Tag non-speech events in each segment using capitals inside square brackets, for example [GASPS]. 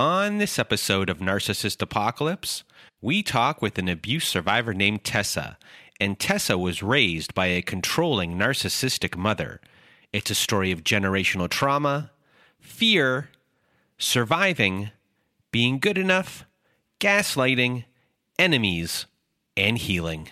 On this episode of Narcissist Apocalypse, we talk with an abuse survivor named Tessa, and Tessa was raised by a controlling narcissistic mother. It's a story of generational trauma, fear, surviving, being good enough, gaslighting, enemies, and healing.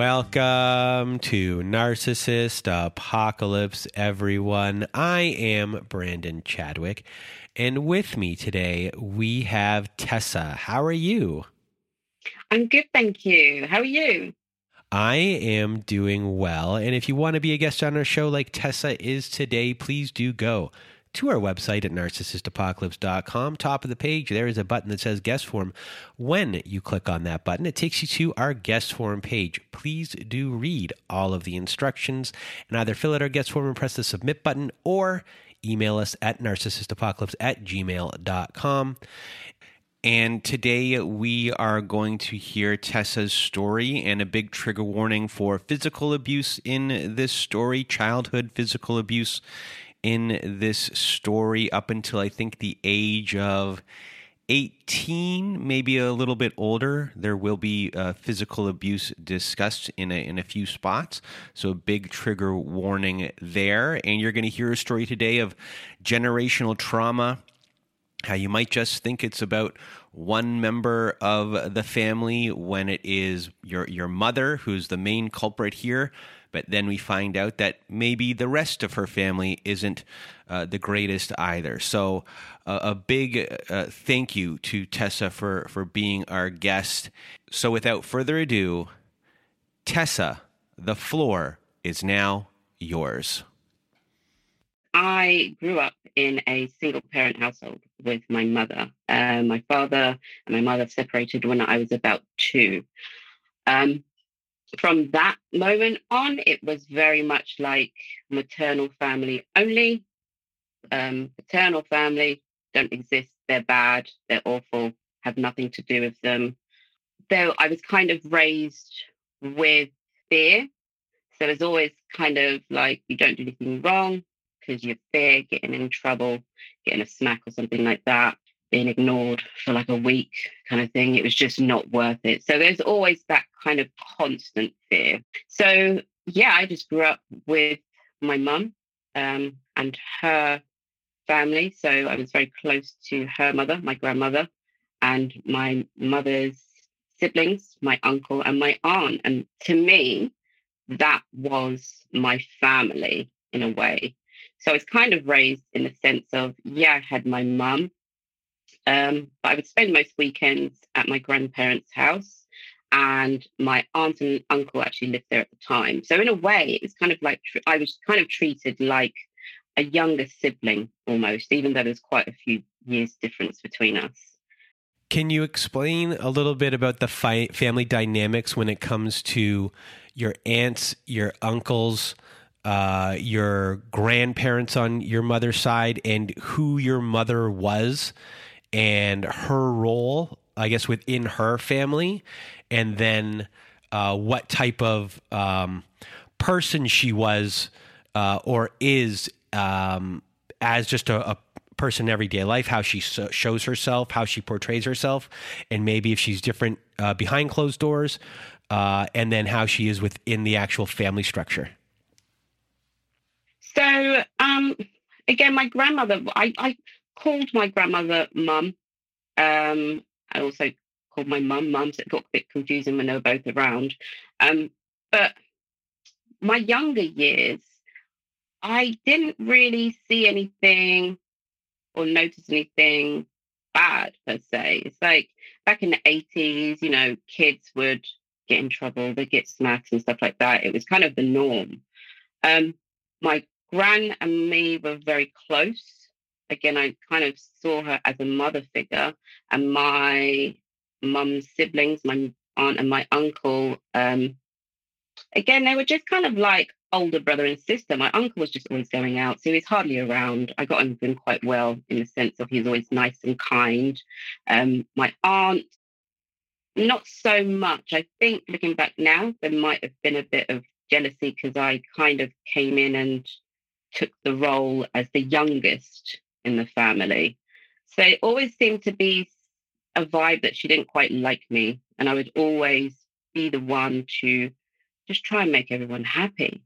Welcome to Narcissist Apocalypse, everyone. I am Brandon Chadwick, and with me today we have Tessa. How are you? I'm good, thank you. How are you? I am doing well, and if you want to be a guest on our show like Tessa is today, please do go to our website at narcissistapocalypse.com. Top of the page, there is a button that says guest form. When you click on that button, it takes you to our guest form page. Please do read all of the instructions and either fill out our guest form and press the submit button or email us at narcissistapocalypse at gmail.com. And today we are going to hear Tessa's story and a big trigger warning for physical abuse in this story, childhood physical abuse in this story up until I think the age of 18, maybe a little bit older. There will be uh, physical abuse discussed in a, in a few spots. So, big trigger warning there. And you're going to hear a story today of generational trauma. How you might just think it's about one member of the family when it is your your mother who's the main culprit here but then we find out that maybe the rest of her family isn't uh, the greatest either. So, uh, a big uh, thank you to Tessa for, for being our guest. So, without further ado, Tessa, the floor is now yours. I grew up in a single parent household with my mother. Uh, my father and my mother separated when I was about two. Um, from that moment on, it was very much like maternal family only. Um, paternal family don't exist. They're bad. They're awful. Have nothing to do with them. Though I was kind of raised with fear. So it's always kind of like you don't do anything wrong because you're fear getting in trouble, getting a smack or something like that being ignored for like a week kind of thing. It was just not worth it. So there's always that kind of constant fear. So yeah, I just grew up with my mum um, and her family. So I was very close to her mother, my grandmother, and my mother's siblings, my uncle and my aunt. And to me, that was my family in a way. So I was kind of raised in the sense of, yeah, I had my mum, um, but I would spend most weekends at my grandparents' house, and my aunt and uncle actually lived there at the time. So in a way, it was kind of like I was kind of treated like a younger sibling almost, even though there's quite a few years difference between us. Can you explain a little bit about the fi- family dynamics when it comes to your aunts, your uncles, uh, your grandparents on your mother's side, and who your mother was? And her role, I guess, within her family, and then uh, what type of um, person she was uh, or is um, as just a, a, person in everyday life, how she so, shows herself, how she portrays herself, and maybe if she's different uh, behind closed doors, uh, and then how she is within the actual family structure. So, um, again, my grandmother, I, I called my grandmother mum. Um, I also called my mum mum, so it got a bit confusing when they were both around. Um, but my younger years, I didn't really see anything or notice anything bad per se. It's like back in the 80s, you know, kids would get in trouble, they'd get smacked and stuff like that. It was kind of the norm. Um, my gran and me were very close. Again, I kind of saw her as a mother figure, and my mum's siblings, my aunt and my uncle, um, again, they were just kind of like older brother and sister. My uncle was just always going out, so he was hardly around. I got on with him quite well in the sense of he's always nice and kind. Um, my aunt, not so much. I think looking back now, there might have been a bit of jealousy because I kind of came in and took the role as the youngest in the family. So it always seemed to be a vibe that she didn't quite like me. And I would always be the one to just try and make everyone happy.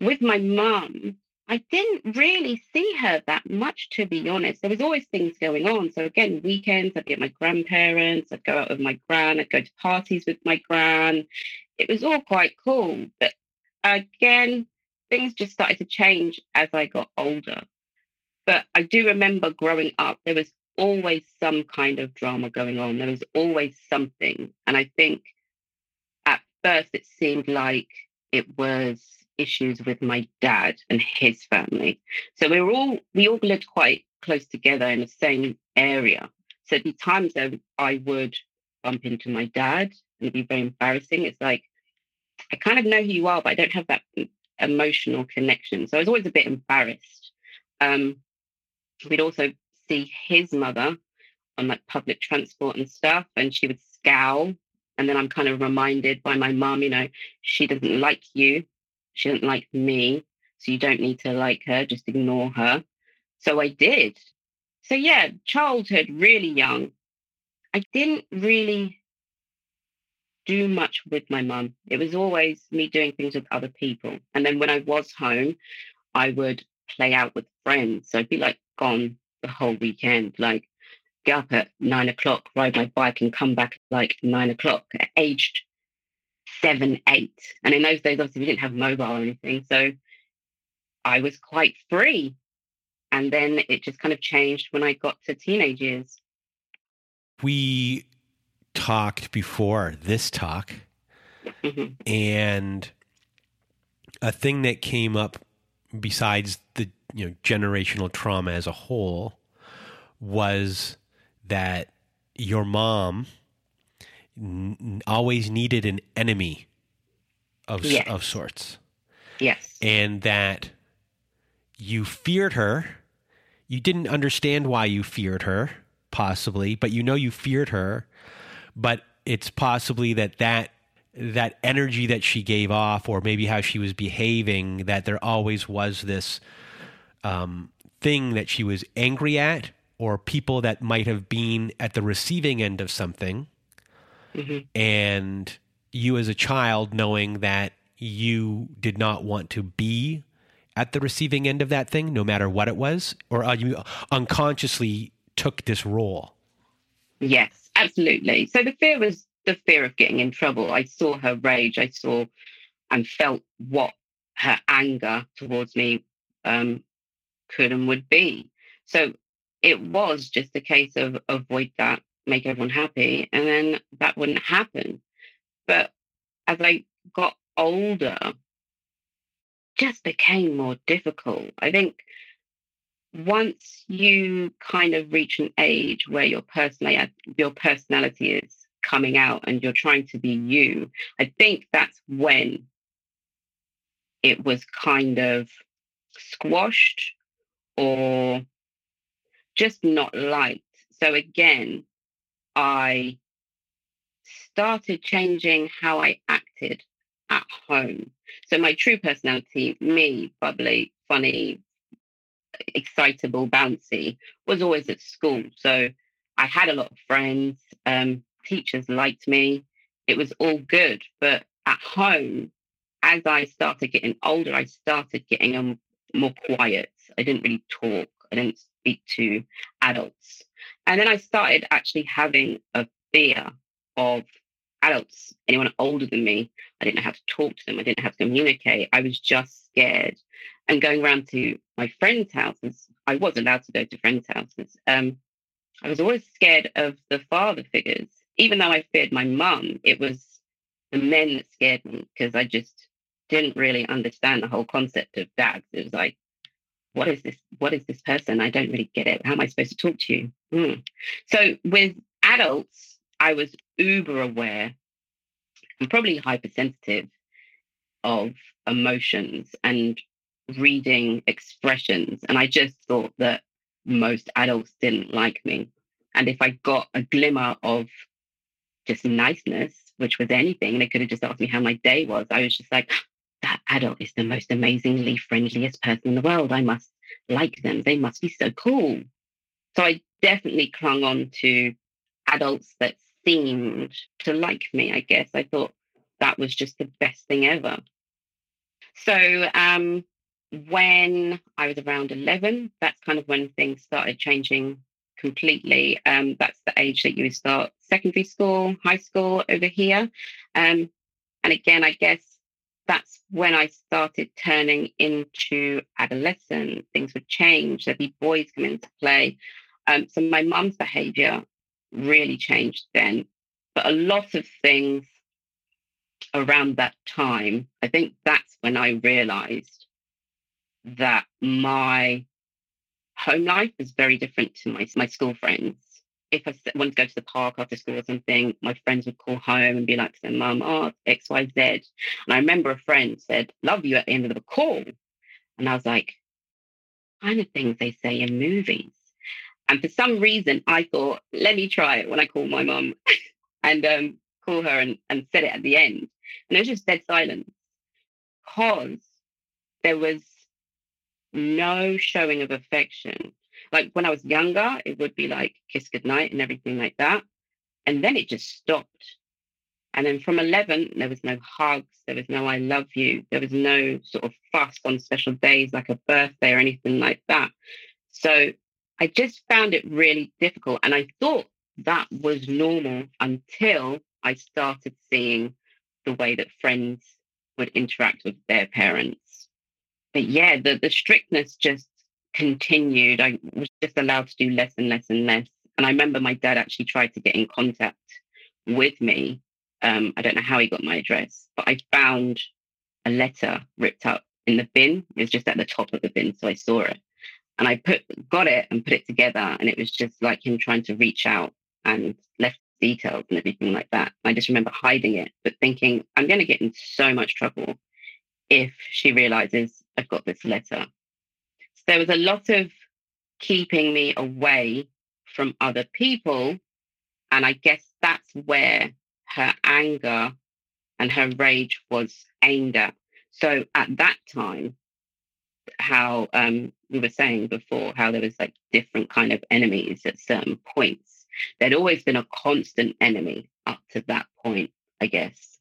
With my mum, I didn't really see her that much, to be honest. There was always things going on. So again, weekends, I'd be at my grandparents, I'd go out with my gran, I'd go to parties with my gran. It was all quite cool. But again, things just started to change as I got older. But I do remember growing up, there was always some kind of drama going on. There was always something. And I think at first it seemed like it was issues with my dad and his family. So we were all we all lived quite close together in the same area. So the times that I would bump into my dad and it'd be very embarrassing. It's like I kind of know who you are, but I don't have that emotional connection. So I was always a bit embarrassed. Um, we'd also see his mother on like public transport and stuff, and she would scowl and then I'm kind of reminded by my mom, you know, she doesn't like you. She doesn't like me. So you don't need to like her, just ignore her. So I did. So yeah, childhood, really young. I didn't really do much with my mum. It was always me doing things with other people. And then when I was home, I would play out with friends. So I'd be like gone the whole weekend. Like get up at nine o'clock, ride my bike, and come back at like nine o'clock, aged seven, eight. And in those days, obviously, we didn't have mobile or anything. So I was quite free. And then it just kind of changed when I got to teenage years. We talked before this talk, mm-hmm. and a thing that came up besides the you know generational trauma as a whole was that your mom n- always needed an enemy of yes. of sorts. Yes. And that you feared her. You didn't understand why you feared her, possibly, but you know you feared her. But it's possibly that that that energy that she gave off, or maybe how she was behaving, that there always was this um, thing that she was angry at or people that might have been at the receiving end of something. Mm-hmm. and you as a child knowing that you did not want to be at the receiving end of that thing no matter what it was or you unconsciously took this role? Yes absolutely. So the fear was the fear of getting in trouble i saw her rage i saw and felt what her anger towards me um, could and would be so it was just a case of avoid that, make everyone happy, and then that wouldn't happen. But as I got older, just became more difficult. I think once you kind of reach an age where your personality your personality is coming out and you're trying to be you, I think that's when it was kind of squashed or just not liked. So again, I started changing how I acted at home. So my true personality, me, bubbly, funny, excitable, bouncy was always at school. So I had a lot of friends. Um, teachers liked me. It was all good. But at home, as I started getting older, I started getting um, more quiet. I didn't really talk. I didn't speak to adults. And then I started actually having a fear of adults, anyone older than me. I didn't know how to talk to them. I didn't know how to communicate. I was just scared. And going around to my friends' houses, I was allowed to go to friends' houses. Um, I was always scared of the father figures. Even though I feared my mum, it was the men that scared me because I just didn't really understand the whole concept of dads. It was like, what is this? What is this person? I don't really get it. How am I supposed to talk to you? Hmm. So with adults, I was uber aware and probably hypersensitive of emotions and reading expressions. And I just thought that most adults didn't like me. And if I got a glimmer of just niceness, which was anything, they could have just asked me how my day was, I was just like, that adult is the most amazingly friendliest person in the world. I must like them. They must be so cool. So I definitely clung on to adults that seemed to like me, I guess. I thought that was just the best thing ever. So um, when I was around 11, that's kind of when things started changing completely. Um, that's the age that you start secondary school, high school over here. Um, and again, I guess that's when I started turning into adolescent. Things would change. There'd be boys come into play. Um, so my mum's behavior really changed then. But a lot of things around that time, I think that's when I realized that my home life is very different to my, my school friends if I wanted to go to the park after school or something, my friends would call home and be like to their mum, oh, X, Y, Z. And I remember a friend said, love you at the end of the call. And I was like, kind of things they say in movies. And for some reason, I thought, let me try it when I call my mum [LAUGHS] and um, call her and, and said it at the end. And it was just dead silence because there was no showing of affection like when I was younger, it would be like kiss goodnight and everything like that. And then it just stopped. And then from 11, there was no hugs, there was no I love you, there was no sort of fuss on special days like a birthday or anything like that. So I just found it really difficult. And I thought that was normal until I started seeing the way that friends would interact with their parents. But yeah, the, the strictness just continued. I was just allowed to do less and less and less. And I remember my dad actually tried to get in contact with me. Um, I don't know how he got my address, but I found a letter ripped up in the bin. It was just at the top of the bin, so I saw it. And I put got it and put it together, and it was just like him trying to reach out and left details and everything like that. I just remember hiding it, but thinking I'm going to get in so much trouble if she realizes I've got this letter So there was a lot of keeping me away from other people. And I guess that's where her anger and her rage was aimed at. So at that time, how um, we were saying before, how there was like different kind of enemies at certain points. There'd always been a constant enemy up to that point, I guess.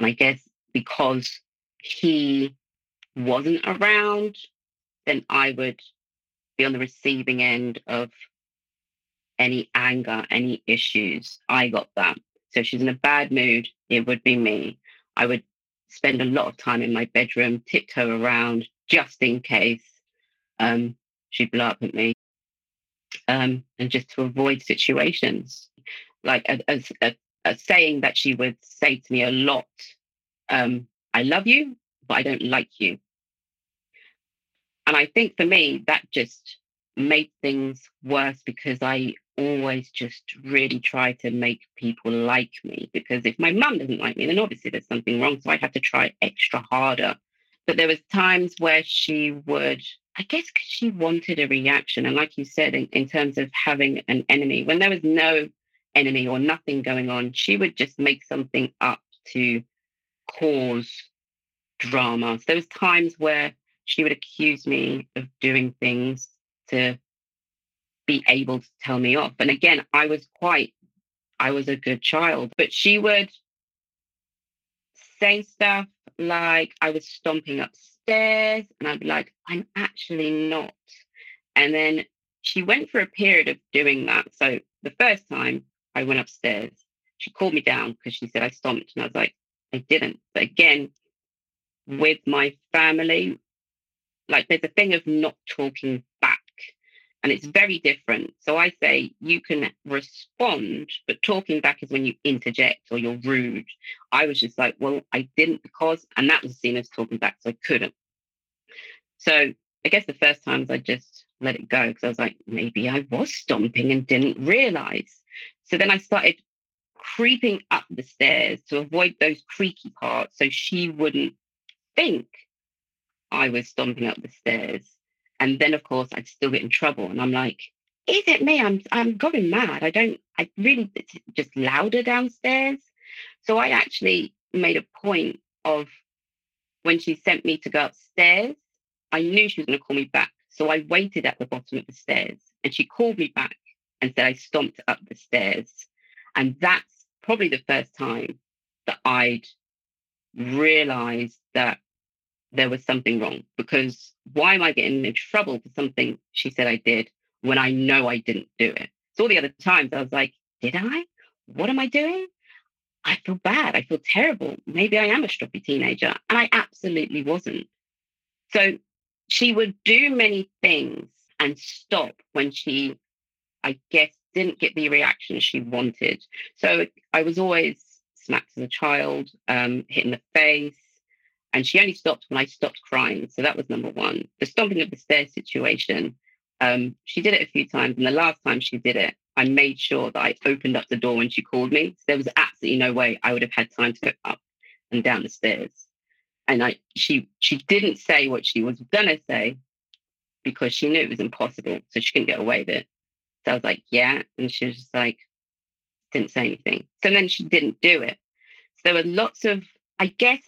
And I guess because he wasn't around then I would be on the receiving end of any anger, any issues. I got that. So if she's in a bad mood, it would be me. I would spend a lot of time in my bedroom, tiptoe around just in case um, she'd blow up at me. Um, and just to avoid situations. Like a, a, a, saying that she would say to me a lot um, I love you, but I don't like you. And I think for me, that just made things worse because I always just really try to make people like me. Because if my mum doesn't like me, then obviously there's something wrong. So I have to try extra harder. But there was times where she would, I guess, because she wanted a reaction. And like you said, in, in terms of having an enemy, when there was no enemy or nothing going on, she would just make something up to cause drama. So there was times where she would accuse me of doing things to be able to tell me off. And again, I was quite, I was a good child, but she would say stuff like I was stomping upstairs, and I'd be like, I'm actually not. And then she went for a period of doing that. So the first time I went upstairs, she called me down because she said I stomped, and I was like, I didn't. But again, with my family, like there's a thing of not talking back and it's mm-hmm. very different. So I say you can respond, but talking back is when you interject or you're rude. I was just like, well, I didn't because, and that was seen as talking back, so I couldn't. So I guess the first times I just let it go because I was like, maybe I was stomping and didn't realize. So then I started creeping up the stairs to avoid those creaky parts so she wouldn't think I was stomping up the stairs. And then, of course, I'd still get in trouble. And I'm like, is it me? I'm I'm going mad. I don't. I really just louder downstairs. So I actually made a point of when she sent me to go upstairs. I knew she was going to call me back, so I waited at the bottom of the stairs, and she called me back and said I stomped up the stairs, and that's probably the first time that I'd realized that there was something wrong because why am I getting in trouble for something she said I did when I know I didn't do it? So all the other times I was like, did I? What am I doing? I feel bad. I feel terrible. Maybe I am a stroppy teenager. And I absolutely wasn't. So she would do many things and stop when she, I guess, didn't get the reaction she wanted. So I was always smacked as a child, um, hit in the face, and she only stopped when I stopped crying. So that was number one. The stomping of the stairs situation, um, she did it a few times. And the last time she did it, I made sure that I opened up the door when she called me. So there was absolutely no way I would have had time to go up and down the stairs. And I she she didn't say what she was gonna say because she knew it was impossible. So she couldn't get away with it. So I was like, yeah. And she was just like, didn't say anything. So then she didn't do it. So there were lots of, I guess,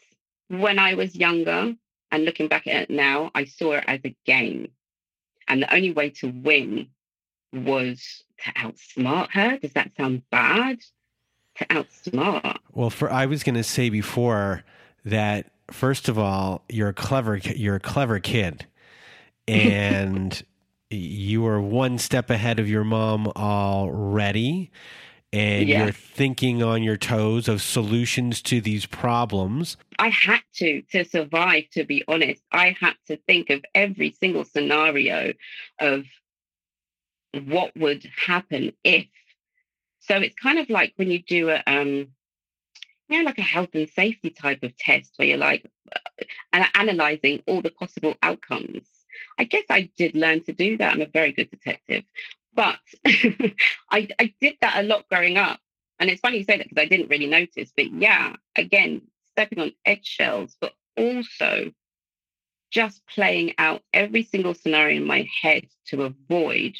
when I was younger and looking back at it now, I saw it as a game. And the only way to win was to outsmart her. Does that sound bad? To outsmart. Well, for I was going to say before that first of all, you're a clever you're a clever kid. [LAUGHS] And you are one step ahead of your mom already and yeah. you're thinking on your toes of solutions to these problems. I had to to survive to be honest. I had to think of every single scenario of what would happen if. So it's kind of like when you do a um you know like a health and safety type of test where you're like uh, analyzing all the possible outcomes. I guess I did learn to do that. I'm a very good detective. But [LAUGHS] I, I did that a lot growing up. And it's funny you say that because I didn't really notice. But yeah, again, stepping on eggshells, but also just playing out every single scenario in my head to avoid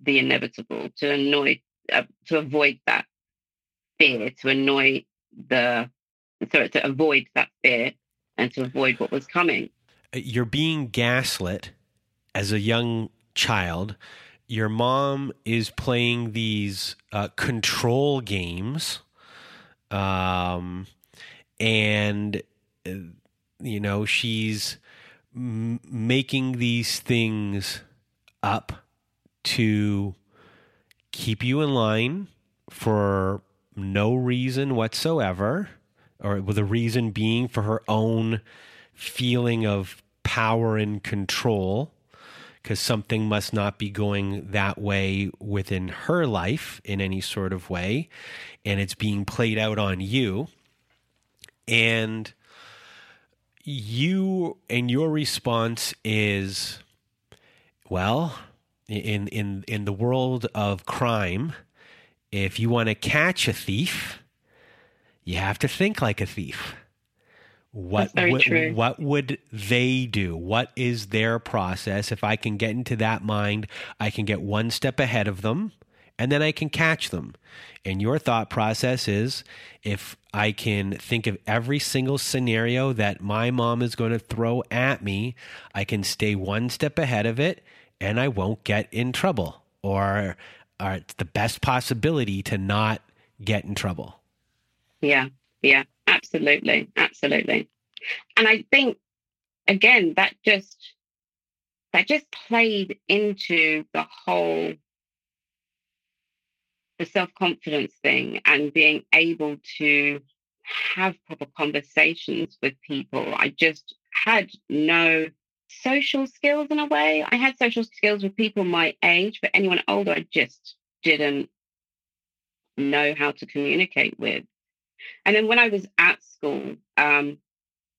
the inevitable, to annoy, uh, to avoid that fear, to annoy the, sorry, to avoid that fear and to avoid what was coming. You're being gaslit as a young child. Your mom is playing these uh, control games, um, and uh, you know she's m- making these things up to keep you in line for no reason whatsoever, or with a reason being for her own feeling of power and control because something must not be going that way within her life in any sort of way. And it's being played out on you. And you and your response is well, in in in the world of crime, if you want to catch a thief, you have to think like a thief. What would, what would they do? What is their process? If I can get into that mind, I can get one step ahead of them and then I can catch them. And your thought process is if I can think of every single scenario that my mom is going to throw at me, I can stay one step ahead of it and I won't get in trouble or, or it's the best possibility to not get in trouble. Yeah, yeah, absolutely. Absolutely. And I think, again, that just that just played into the whole the self-confidence thing and being able to have proper conversations with people i just had no social skills in a way i had social skills with people my age but anyone older i just didn't know how to communicate with and then when i was at school um,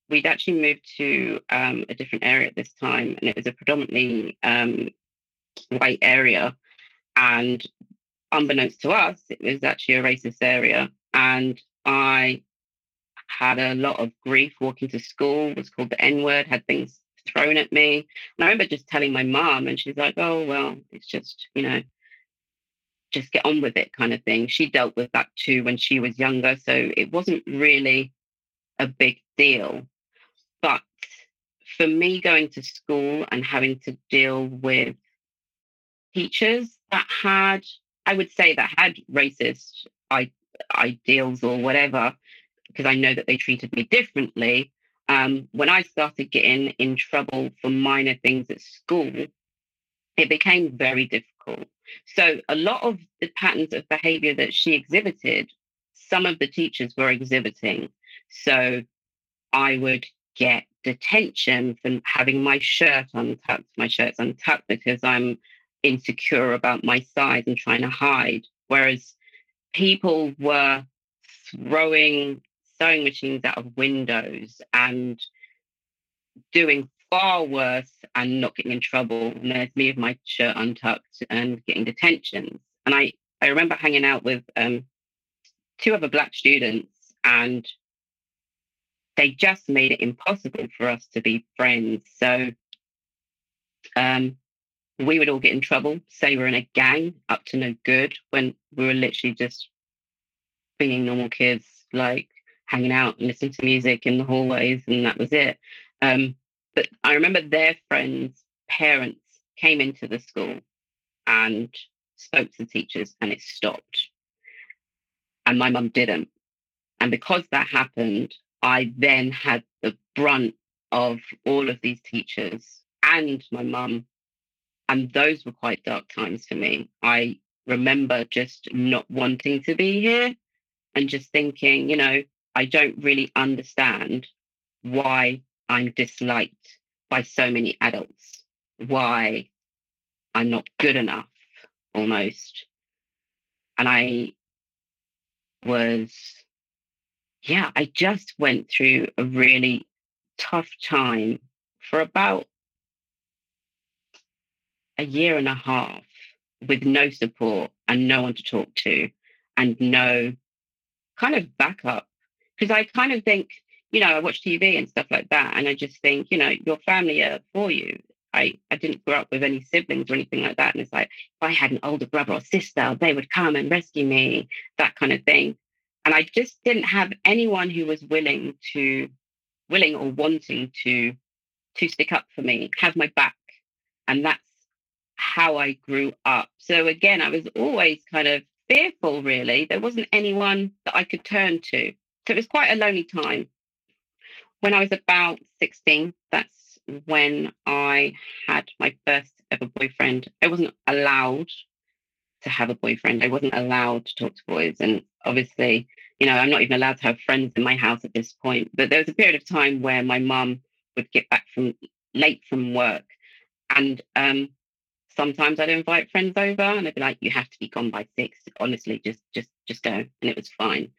we'd actually moved to um, a different area at this time, and it was a predominantly um, white area. And unbeknownst to us, it was actually a racist area. And I had a lot of grief walking to school, was called the N word, had things thrown at me. And I remember just telling my mom, and she's like, oh, well, it's just, you know, just get on with it kind of thing. She dealt with that too when she was younger. So it wasn't really a big deal. But for me, going to school and having to deal with teachers that had, I would say, that had racist ideals or whatever, because I know that they treated me differently. Um, when I started getting in trouble for minor things at school, it became very difficult. So, a lot of the patterns of behavior that she exhibited, some of the teachers were exhibiting. So, I would get detention for having my shirt untucked. My shirt's untucked because I'm insecure about my size and trying to hide. Whereas people were throwing sewing machines out of windows and doing far worse and not getting in trouble. And there's me with my shirt untucked and getting detentions. And I, I remember hanging out with um, two other black students and they just made it impossible for us to be friends. So um, we would all get in trouble, say we're in a gang up to no good when we were literally just being normal kids, like hanging out and listening to music in the hallways, and that was it. Um, but I remember their friends' parents came into the school and spoke to the teachers, and it stopped. And my mum didn't. And because that happened, I then had the brunt of all of these teachers and my mum. And those were quite dark times for me. I remember just not wanting to be here and just thinking, you know, I don't really understand why I'm disliked by so many adults, why I'm not good enough almost. And I was yeah, I just went through a really tough time for about a year and a half with no support and no one to talk to and no kind of backup. Because I kind of think, you know, I watch TV and stuff like that, and I just think, you know, your family are for you. I, I didn't grow up with any siblings or anything like that. And it's like, if I had an older brother or sister, they would come and rescue me, that kind of thing. And I just didn't have anyone who was willing to, willing or wanting to, to stick up for me, have my back. And that's how I grew up. So again, I was always kind of fearful, really. There wasn't anyone that I could turn to. So it was quite a lonely time. When I was about 16, that's when I had my first ever boyfriend. I wasn't allowed to have a boyfriend. I wasn't allowed to talk to boys. And obviously, you know, I'm not even allowed to have friends in my house at this point. But there was a period of time where my mum would get back from late from work. And um, sometimes I'd invite friends over and I'd be like, you have to be gone by six. Honestly, just just just go. And it was fine.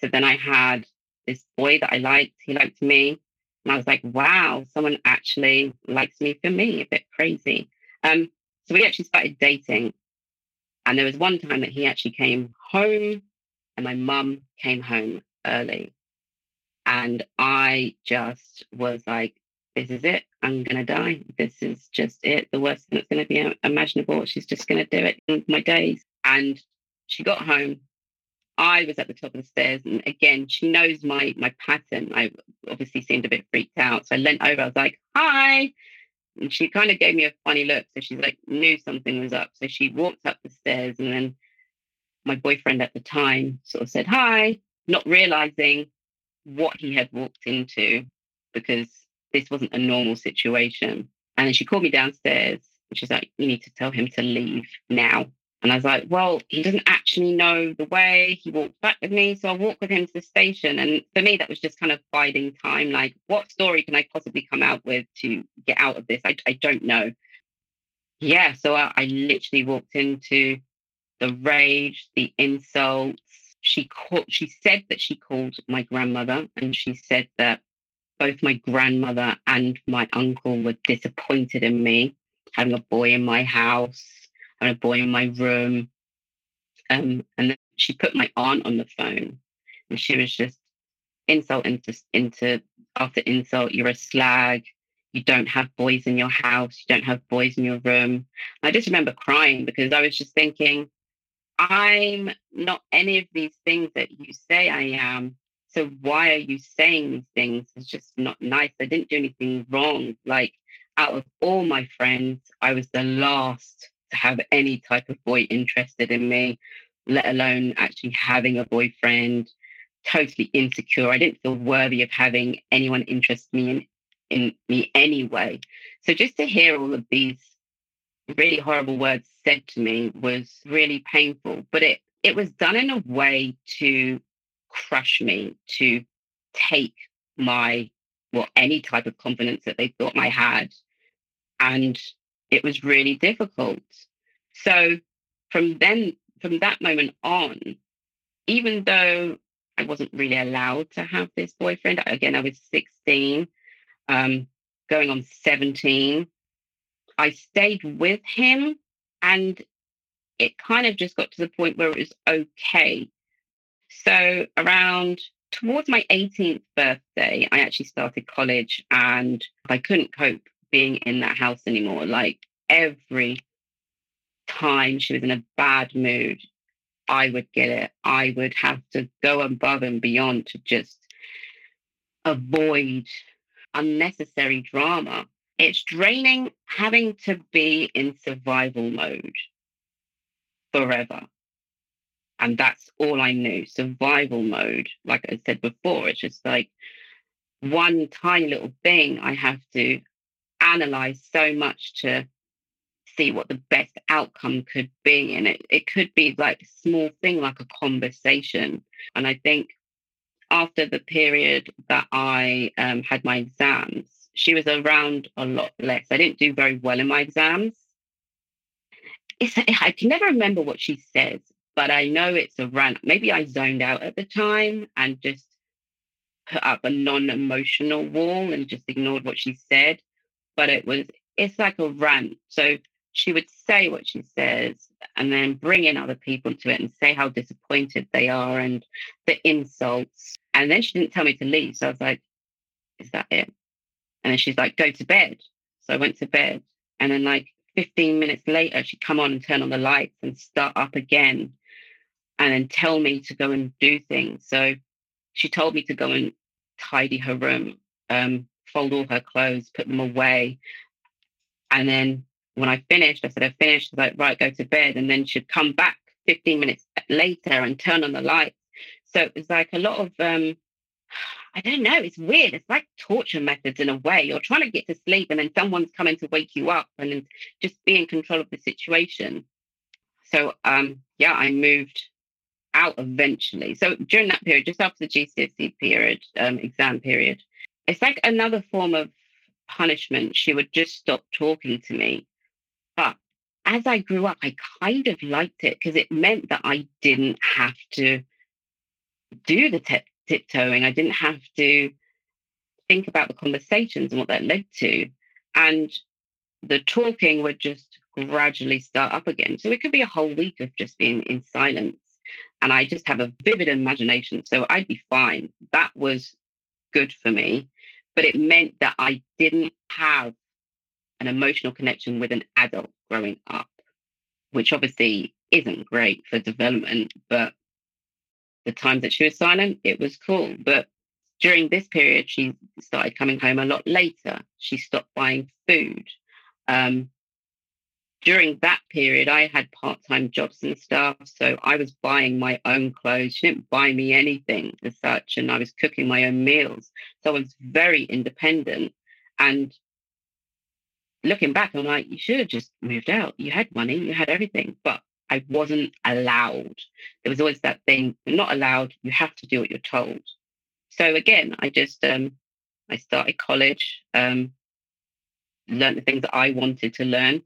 So then I had this boy that I liked, he liked me. And I was like, wow, someone actually likes me for me, a bit crazy. Um, so we actually started dating and there was one time that he actually came home and my mum came home early. And I just was like, this is it. I'm going to die. This is just it. The worst thing that's going to be imaginable. She's just going to do it in my days. And she got home. I was at the top of the stairs, and again, she knows my my pattern. I obviously seemed a bit freaked out, so I leant over. I was like, "Hi," and she kind of gave me a funny look. So she's like, knew something was up. So she walked up the stairs, and then my boyfriend at the time sort of said hi, not realizing what he had walked into because this wasn't a normal situation. And then she called me downstairs and she's like, You need to tell him to leave now. And I was like, Well, he doesn't actually know the way. He walked back with me. So I walked with him to the station. And for me, that was just kind of biding time. Like, what story can I possibly come out with to get out of this? I, I don't know. Yeah. So I, I literally walked into the rage, the insults. She called, she said that she called my grandmother and she said that both my grandmother and my uncle were disappointed in me having a boy in my house, having a boy in my room. Um, and then she put my aunt on the phone and she was just insult into, into after insult, you're a slag. You don't have boys in your house. You don't have boys in your room. I just remember crying because I was just thinking, I'm not any of these things that you say I am. So why are you saying these things? It's just not nice. I didn't do anything wrong. Like out of all my friends, I was the last have any type of boy interested in me, let alone actually having a boyfriend. Totally insecure. I didn't feel worthy of having anyone interest me in, in me anyway. So just to hear all of these really horrible words said to me was really painful. But it it was done in a way to crush me, to take my well, any type of confidence that they thought I had. And it was really difficult. So from then, from that moment on, even though I wasn't really allowed to have this boyfriend, again, I was 16, um, going on 17, I stayed with him and it kind of just got to the point where it was okay. So around towards my 18th birthday, I actually started college and I couldn't cope being in that house anymore. Like every time she was in a bad mood, I would get it. I would have to go above and beyond to just avoid unnecessary drama. It's draining having to be in survival mode forever. And that's all I knew survival mode. Like I said before, it's just like one tiny little thing I have to analyze so much to see what the best outcome could be. And it, it could be like a small thing like a conversation. And I think after the period that I um, had my exams, she was around a lot less. I didn't do very well in my exams. It's, I can never remember what she says, but I know it's a rant. Maybe I zoned out at the time and just put up a non-emotional wall and just ignored what she said. But it was it's like a rant. So she would say what she says and then bring in other people to it and say how disappointed they are and the insults. And then she didn't tell me to leave. So I was like, is that it? And then she's like, go to bed. So I went to bed. And then like 15 minutes later, she'd come on and turn on the lights and start up again and then tell me to go and do things. So she told me to go and tidy her room, um, fold all her clothes, put them away. And then when I finished, I said, I finished. Was like, right, go to bed. And then she'd come back 15 minutes later and turn on the lights. So it was like a lot of um, I don't know. It's weird. It's like torture methods in a way. You're trying to get to sleep and then someone's coming to wake you up and then just be in control of the situation. So, um, yeah, I moved out eventually. So during that period, just after the GCSE period, um, exam period, it's like another form of punishment. She would just stop talking to me. But as I grew up, I kind of liked it because it meant that I didn't have to do the te- tiptoeing. I didn't have to think about the conversations and what that led to. And the talking would just gradually start up again. So it could be a whole week of just being in silence. And I just have a vivid imagination. So I'd be fine. That was good for me. But it meant that I didn't have an emotional connection with an adult growing up, which obviously isn't great for development, but the times that she was silent, it was cool. But during this period, she started coming home a lot later. She stopped buying food. Um, during that period, I had part time jobs and stuff. So I was buying my own clothes. She didn't buy me anything as such. And I was cooking my own meals. So I was very independent. And looking back, I'm like, you should have just moved out. You had money, you had everything, but I wasn't allowed. There was always that thing, you're not allowed, you have to do what you're told. So again, I just um I started college, um, learned the things that I wanted to learn.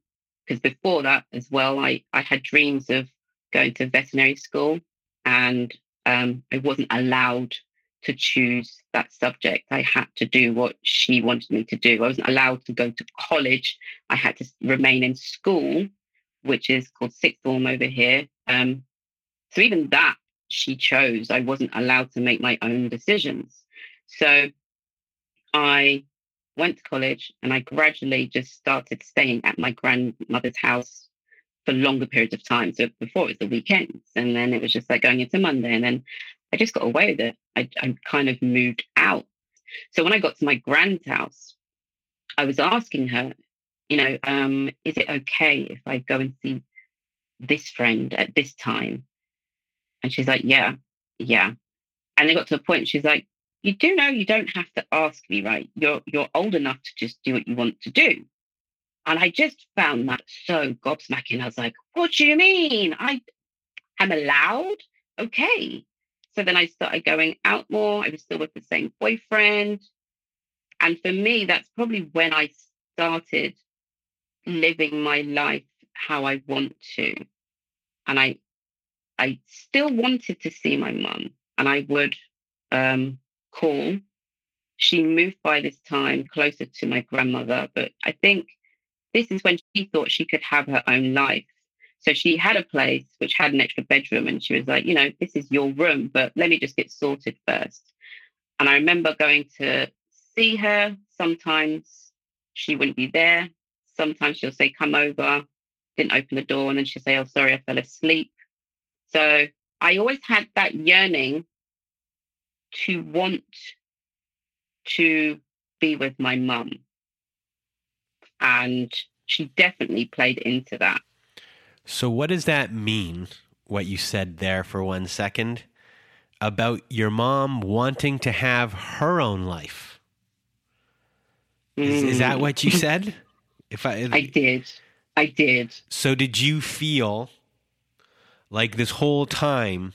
Because before that as well, I, I had dreams of going to veterinary school and um, I wasn't allowed to choose that subject. I had to do what she wanted me to do. I wasn't allowed to go to college. I had to remain in school, which is called sixth form over here. Um, so even that she chose. I wasn't allowed to make my own decisions. So I went to college and I gradually just started staying at my grandmother's house for longer periods of time. So before it was the weekends, and then it was just like going into Monday, and then I just got away with it. I, I kind of moved out. So when I got to my grand's house, I was asking her, you know, um, is it okay if I go and see this friend at this time? And she's like, yeah, yeah. And they got to a point, she's like, you do know you don't have to ask me, right? You're you're old enough to just do what you want to do. And I just found that so gobsmacking. I was like, what do you mean? I am allowed? Okay. So then I started going out more. I was still with the same boyfriend. And for me, that's probably when I started living my life how I want to. And I I still wanted to see my mum and I would um, call. She moved by this time closer to my grandmother, but I think this is when she thought she could have her own life. So she had a place which had an extra bedroom, and she was like, you know, this is your room, but let me just get sorted first. And I remember going to see her. Sometimes she wouldn't be there. Sometimes she'll say, come over, didn't open the door, and then she'll say, oh, sorry, I fell asleep. So I always had that yearning to want to be with my mum. And she definitely played into that. So, what does that mean, what you said there for one second, about your mom wanting to have her own life? Is, is that what you mm. said? If I, I did. I did. So, did you feel like this whole time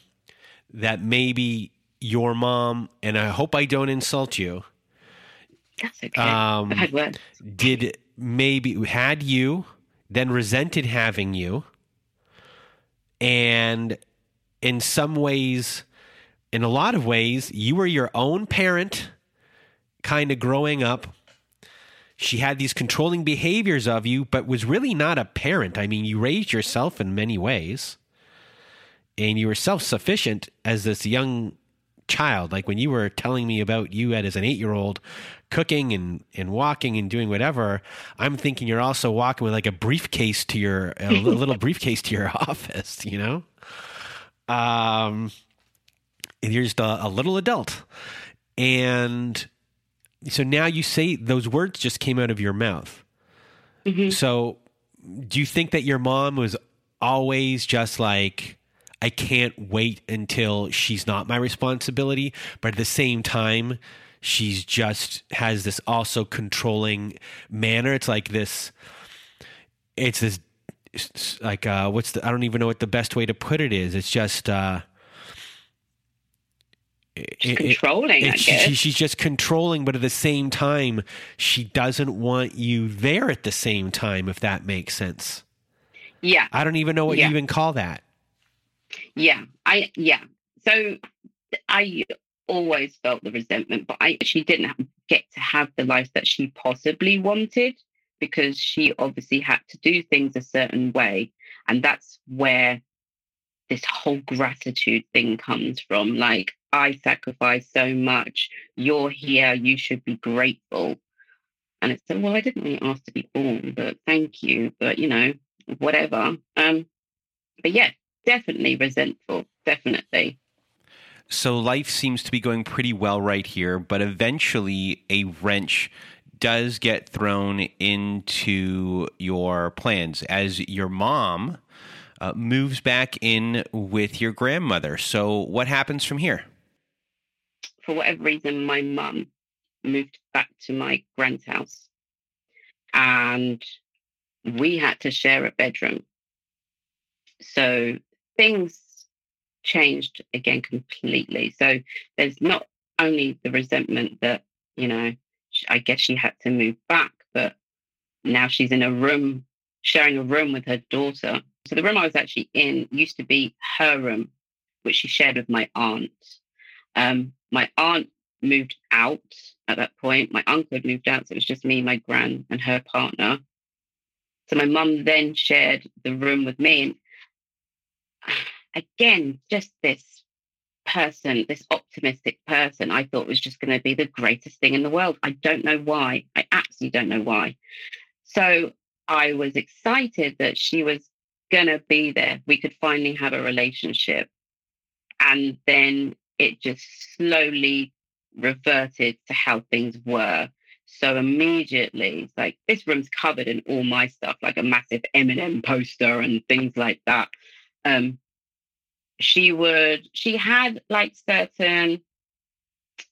that maybe your mom, and I hope I don't insult you. That's okay. Um, did maybe had you, then resented having you, and in some ways, in a lot of ways, you were your own parent, kind of growing up. She had these controlling behaviors of you, but was really not a parent. I mean, you raised yourself in many ways, and you were self sufficient as this young child. Like when you were telling me about you as an eight year old cooking and, and walking and doing whatever, I'm thinking you're also walking with like a briefcase to your, a little [LAUGHS] briefcase to your [LAUGHS] office, you know? Um, and you're just a, a little adult. And so now you say those words just came out of your mouth. Mm-hmm. So do you think that your mom was always just like, I can't wait until she's not my responsibility. But at the same time, she's just has this also controlling manner. It's like this, it's this, it's like, uh, what's the, I don't even know what the best way to put it is. It's just, uh, it, controlling. It, she, she's just controlling, but at the same time, she doesn't want you there at the same time. If that makes sense. Yeah. I don't even know what yeah. you even call that. Yeah, I yeah. So I always felt the resentment, but I she didn't get to have the life that she possibly wanted because she obviously had to do things a certain way, and that's where this whole gratitude thing comes from. Like I sacrificed so much, you're here, you should be grateful. And it's like, well, I didn't really ask to be born, but thank you. But you know, whatever. Um, but yeah, definitely resentful. Definitely. So life seems to be going pretty well right here, but eventually a wrench does get thrown into your plans as your mom uh, moves back in with your grandmother. So, what happens from here? For whatever reason, my mum moved back to my grand's house and we had to share a bedroom. So, things changed again completely. So, there's not only the resentment that, you know, I guess she had to move back, but now she's in a room, sharing a room with her daughter. So the room I was actually in used to be her room, which she shared with my aunt. Um, my aunt moved out at that point. My uncle had moved out, so it was just me, my gran, and her partner. So my mum then shared the room with me. And again, just this person, this optimistic person, I thought was just going to be the greatest thing in the world. I don't know why. I absolutely don't know why. So I was excited that she was going to be there. We could finally have a relationship. And then it just slowly reverted to how things were. So immediately, like this room's covered in all my stuff, like a massive Eminem poster and things like that. Um, she would she had like certain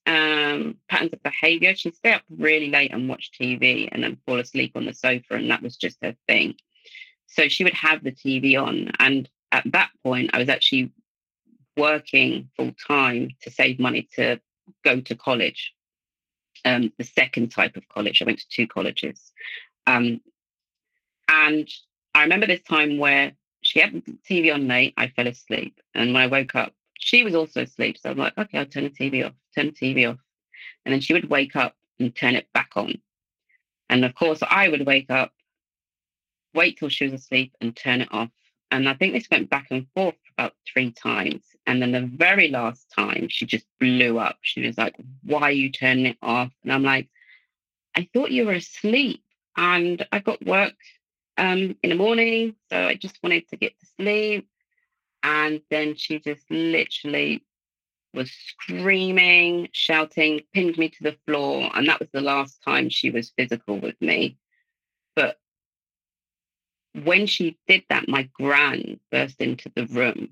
um patterns of behavior. She'd stay up really late and watch tv and then fall asleep on the sofa and that was just her thing. So she would have the tv on and at that point i was actually working full time to save money to go to college. Um the second type of college. I went to two colleges. Um and i remember this time where she had the TV on late. I fell asleep. And when I woke up, she was also asleep. So I'm like, okay, I'll turn the TV off, turn the TV off. And then she would wake up and turn it back on. And of course, I would wake up, wait till she was asleep and turn it off. And I think this went back and forth about three times. And then the very last time, she just blew up. She was like, Why are you turning it off? And I'm like, I thought you were asleep. And I got work um, in the morning. So I just wanted to get to sleep. And then she just literally was screaming, shouting, pinned me to the floor. And that was the last time she was physical with me. But when she did that, my gran burst into the room.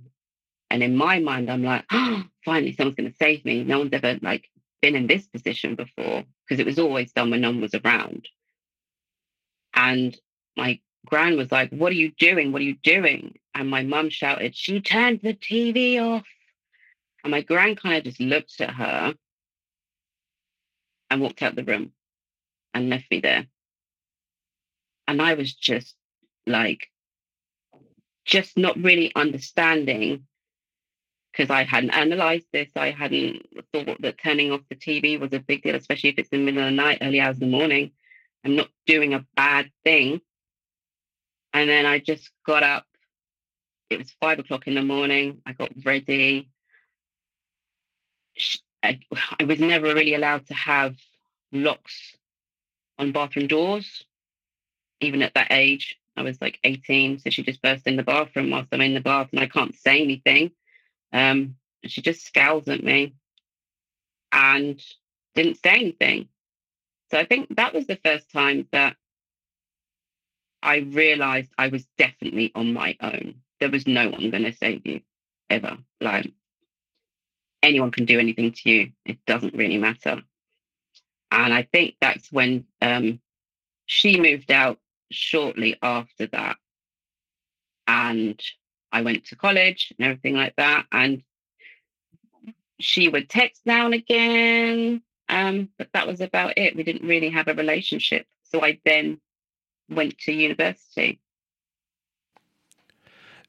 And in my mind, I'm like, oh, [GASPS] finally, someone's going to save me. No one's ever like been in this position before because it was always done when no one was around. And my Gran was like, What are you doing? What are you doing? And my mum shouted, She turned the TV off. And my gran kind of just looked at her and walked out the room and left me there. And I was just like, just not really understanding because I hadn't analyzed this. I hadn't thought that turning off the TV was a big deal, especially if it's in the middle of the night, early hours of the morning. I'm not doing a bad thing. And then I just got up. It was five o'clock in the morning. I got ready. [SIGHS] I, was never really allowed to have locks on bathroom doors, even at that age. I was like 18. So she just burst in the bathroom whilst I'm in the bath and I can't say anything. Um, she just scowls at me and didn't say anything. So I think that was the first time that I realized I was definitely on my own. There was no one going to save you ever. Like anyone can do anything to you. It doesn't really matter. And I think that's when um, she moved out shortly after that. And I went to college and everything like that. And she would text now and again. Um, but that was about it. We didn't really have a relationship. So I then went to university.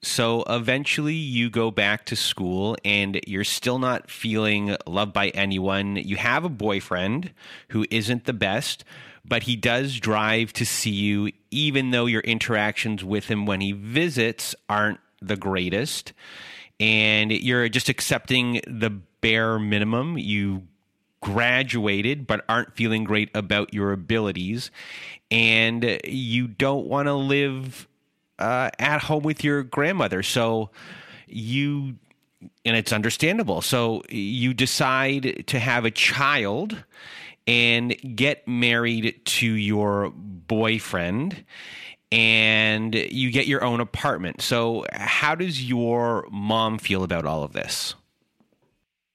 So eventually you go back to school and you're still not feeling loved by anyone. You have a boyfriend who isn't the best, but he does drive to see you, even though your interactions with him when he visits aren't the greatest. And you're just accepting the bare minimum. You graduated but aren't feeling great about your abilities and you don't want to live uh, at home with your grandmother so you and it's understandable. So you decide to have a child and get married to your boyfriend and you get your own apartment. So how does your mom feel about all of this?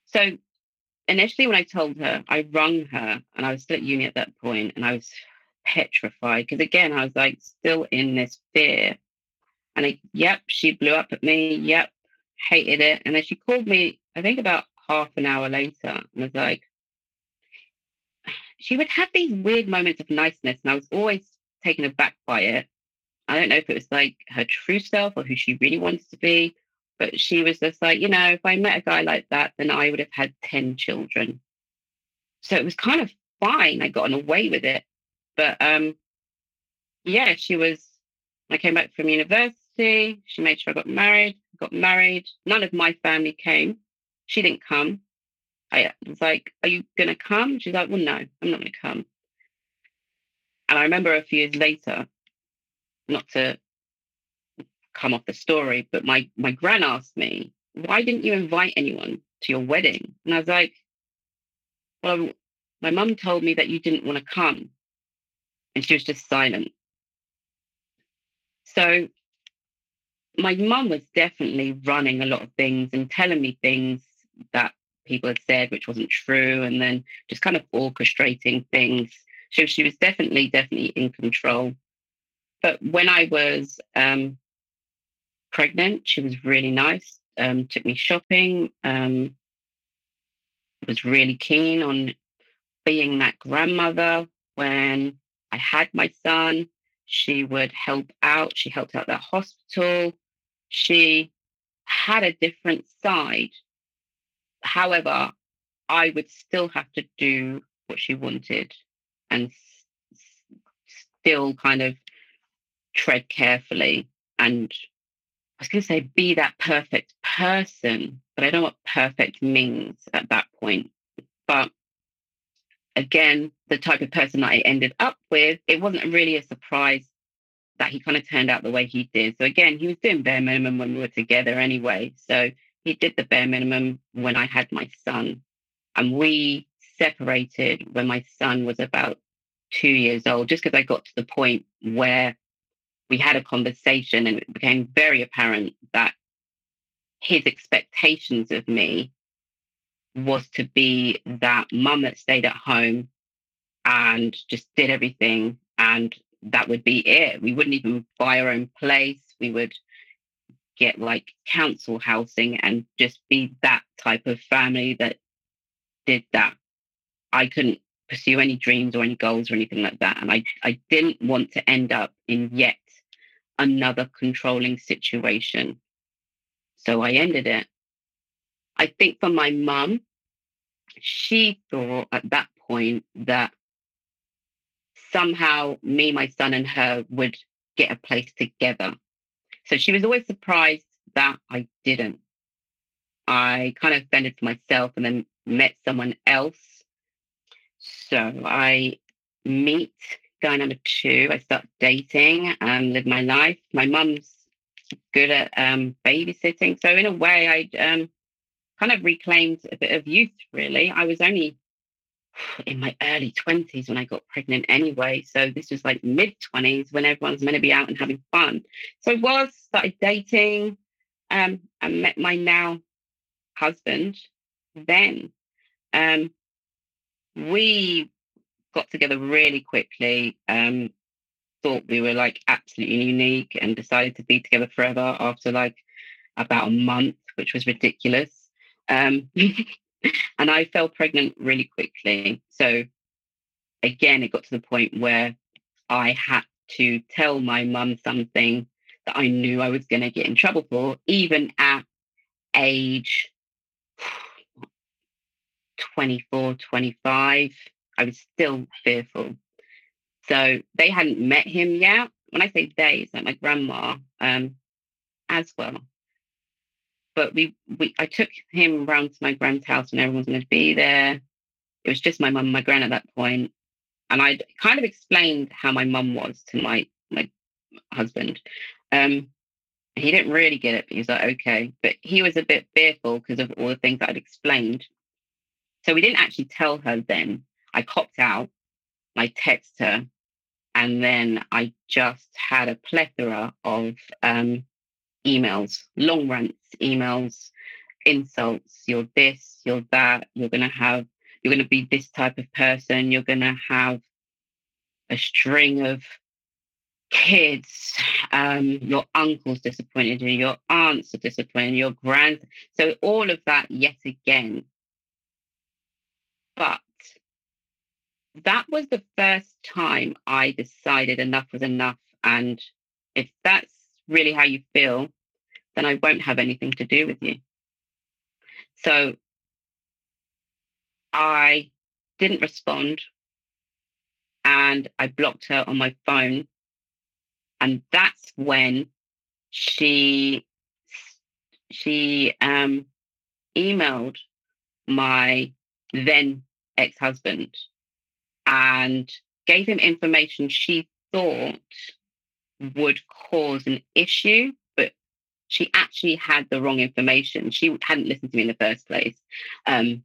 So initially when I told her, I rung her and I was still at uni at that point and I was petrified because again, I was like still in this fear. And I, yep, she blew up at me. Yep, hated it. And then she called me, I think about half an hour later, and was like, she would have these weird moments of niceness, and I was always taken aback by it. I don't know if it was like her true self or who she really wanted to be, but she was just like, you know, if I met a guy like that, then I would have had 10 children. So it was kind of fine. I got away with it. But um, yeah, she was, I came back from university. She made sure I got married got married. None of my family came. She didn't come. I was like, Are you going to come? She's like, Well, no, I'm not going to come. And I remember a few years later, not to come off the story, but my, my gran asked me, Why didn't you invite anyone to your wedding? And I was like, Well, my mum told me that you didn't want to come. And she was just silent. So my mum was definitely running a lot of things and telling me things that people had said which wasn't true and then just kind of orchestrating things so she was definitely definitely in control but when i was um, pregnant. She was really nice um, took me shopping um, was really keen on being that grandmother. When i had my son she would help out. She helped out that hospital. She had a different side. However, I would still have to do what she wanted and s- still kind of tread carefully and I was going to say be that perfect person, but I don't know what perfect means at that point. But again, the type of person that I ended up with, it wasn't really a surprise that he kind of turned out the way he did. So again, he was doing bare minimum when we were together anyway. So he did the bare minimum when I had my son. And we separated when my son was about two years old, just because I got to the point where we had a conversation and it became very apparent that his expectations of me was to be that mum that stayed at home and just did everything and that would be it. We wouldn't even buy our own place. We would get like council housing and just be that type of family that did that. I couldn't pursue any dreams or any goals or anything like that. And I, I didn't want to end up in yet another controlling situation. So I ended it. I think for my mum, she thought at that point that somehow me, my son, and her would get a place together. So she was always surprised that I didn't. I kind of fended for myself and then met someone else. So I meet guy number two. I start dating and live my life. My mum's good at um, babysitting. So in a way, I um, kind of reclaimed a bit of youth, really. I was only in my early 20s when I got pregnant anyway. So this was like mid 20s when everyone's meant to be out and having fun. So I was started dating um, and met my now husband then. Um, we got together really quickly, um, thought we were like absolutely unique and decided to be together forever after like about a month, which was ridiculous. Um, [LAUGHS] and I fell pregnant really quickly. So again, it got to the point where I had to tell my mum something that I knew I was going to get in trouble for, even at age [SIGHS] 24, 25. I was still fearful. So they hadn't met him yet. When I say they, it's like my grandma um, as well but we, we I took him around to my grand's house when everyone was going to be there. It was just my mum and my gran at that point, and I kind of explained how my mum was to my my husband. Um, He didn't really get it, but he was like, okay. But he was a bit fearful because of all the things I'd explained. So we didn't actually tell her then. I copped out. I texted her. And then I just had a plethora of um, emails, long rants, emails, insults. You're this, you're that. You're to have, you're to be this type of person. You're to have a string of kids, um, your uncle's disappointed you, your aunts are disappointed, your grand. So all of that yet again. But that was the first time I decided enough was enough. And if that's really how you feel, then I won't have anything to do with you. So I didn't respond and I blocked her on my phone and that's when she she um, emailed my then ex-husband and gave him information she thought would cause an issue but she actually had the wrong information she hadn't listened to me in the first place um,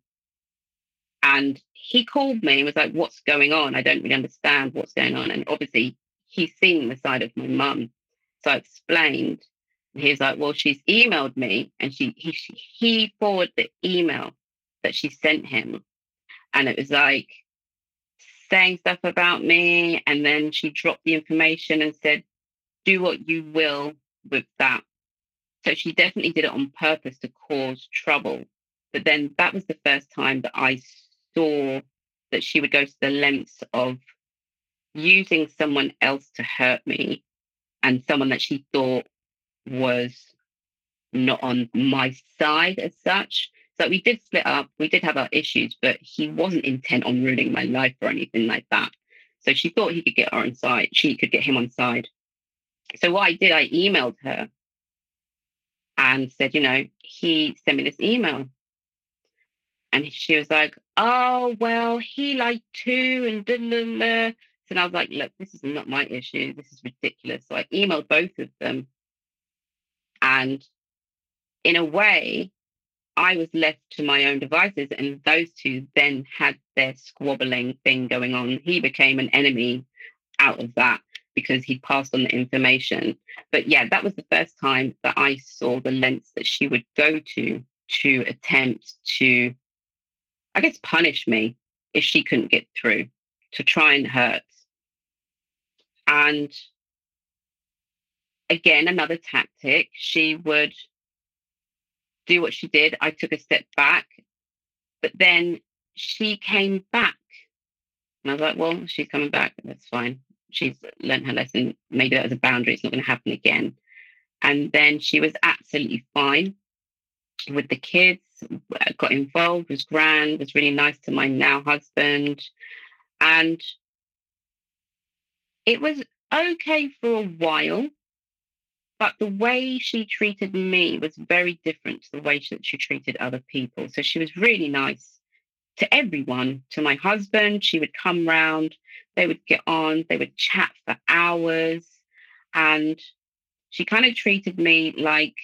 and he called me and was like what's going on i don't really understand what's going on and obviously he's seen the side of my mum. So I explained. And was like, well, she's emailed me and she he, he forwarded the email that she sent him. And it was like saying stuff about me. And then she dropped the information and said, do what you will with that. So she definitely did it on purpose to cause trouble. But then that was the first time that I saw that she would go to the lengths of using someone else to hurt me and someone that she thought was not on my side as such. So we did split up. We did have our issues, but he wasn't intent on ruining my life or anything like that. So she thought he could get her on side. She could get him on side. So what I did, I emailed her and said, you know, he sent me this email. And she was like, oh, well, he liked too, and blah, blah, blah. And I was like, look, this is not my issue. This is ridiculous. So I emailed both of them. And in a way, I was left to my own devices, and those two then had their squabbling thing going on. He became an enemy out of that because he passed on the information. But yeah, that was the first time that I saw the lengths that she would go to to attempt to, I guess, punish me if she couldn't get through, to try and hurt. And again, another tactic, she would do what she did. I took a step back, but then she came back. And I was like, well, she's coming back. That's fine. She's learned her lesson. Maybe that was a boundary. It's not going to happen again. And then she was absolutely fine with the kids, got involved, was grand, was really nice to my now husband. And it was okay for a while, but the way she treated me was very different to the way that she treated other people. So she was really nice to everyone, to my husband. She would come round, they would get on, they would chat for hours. And she kind of treated me like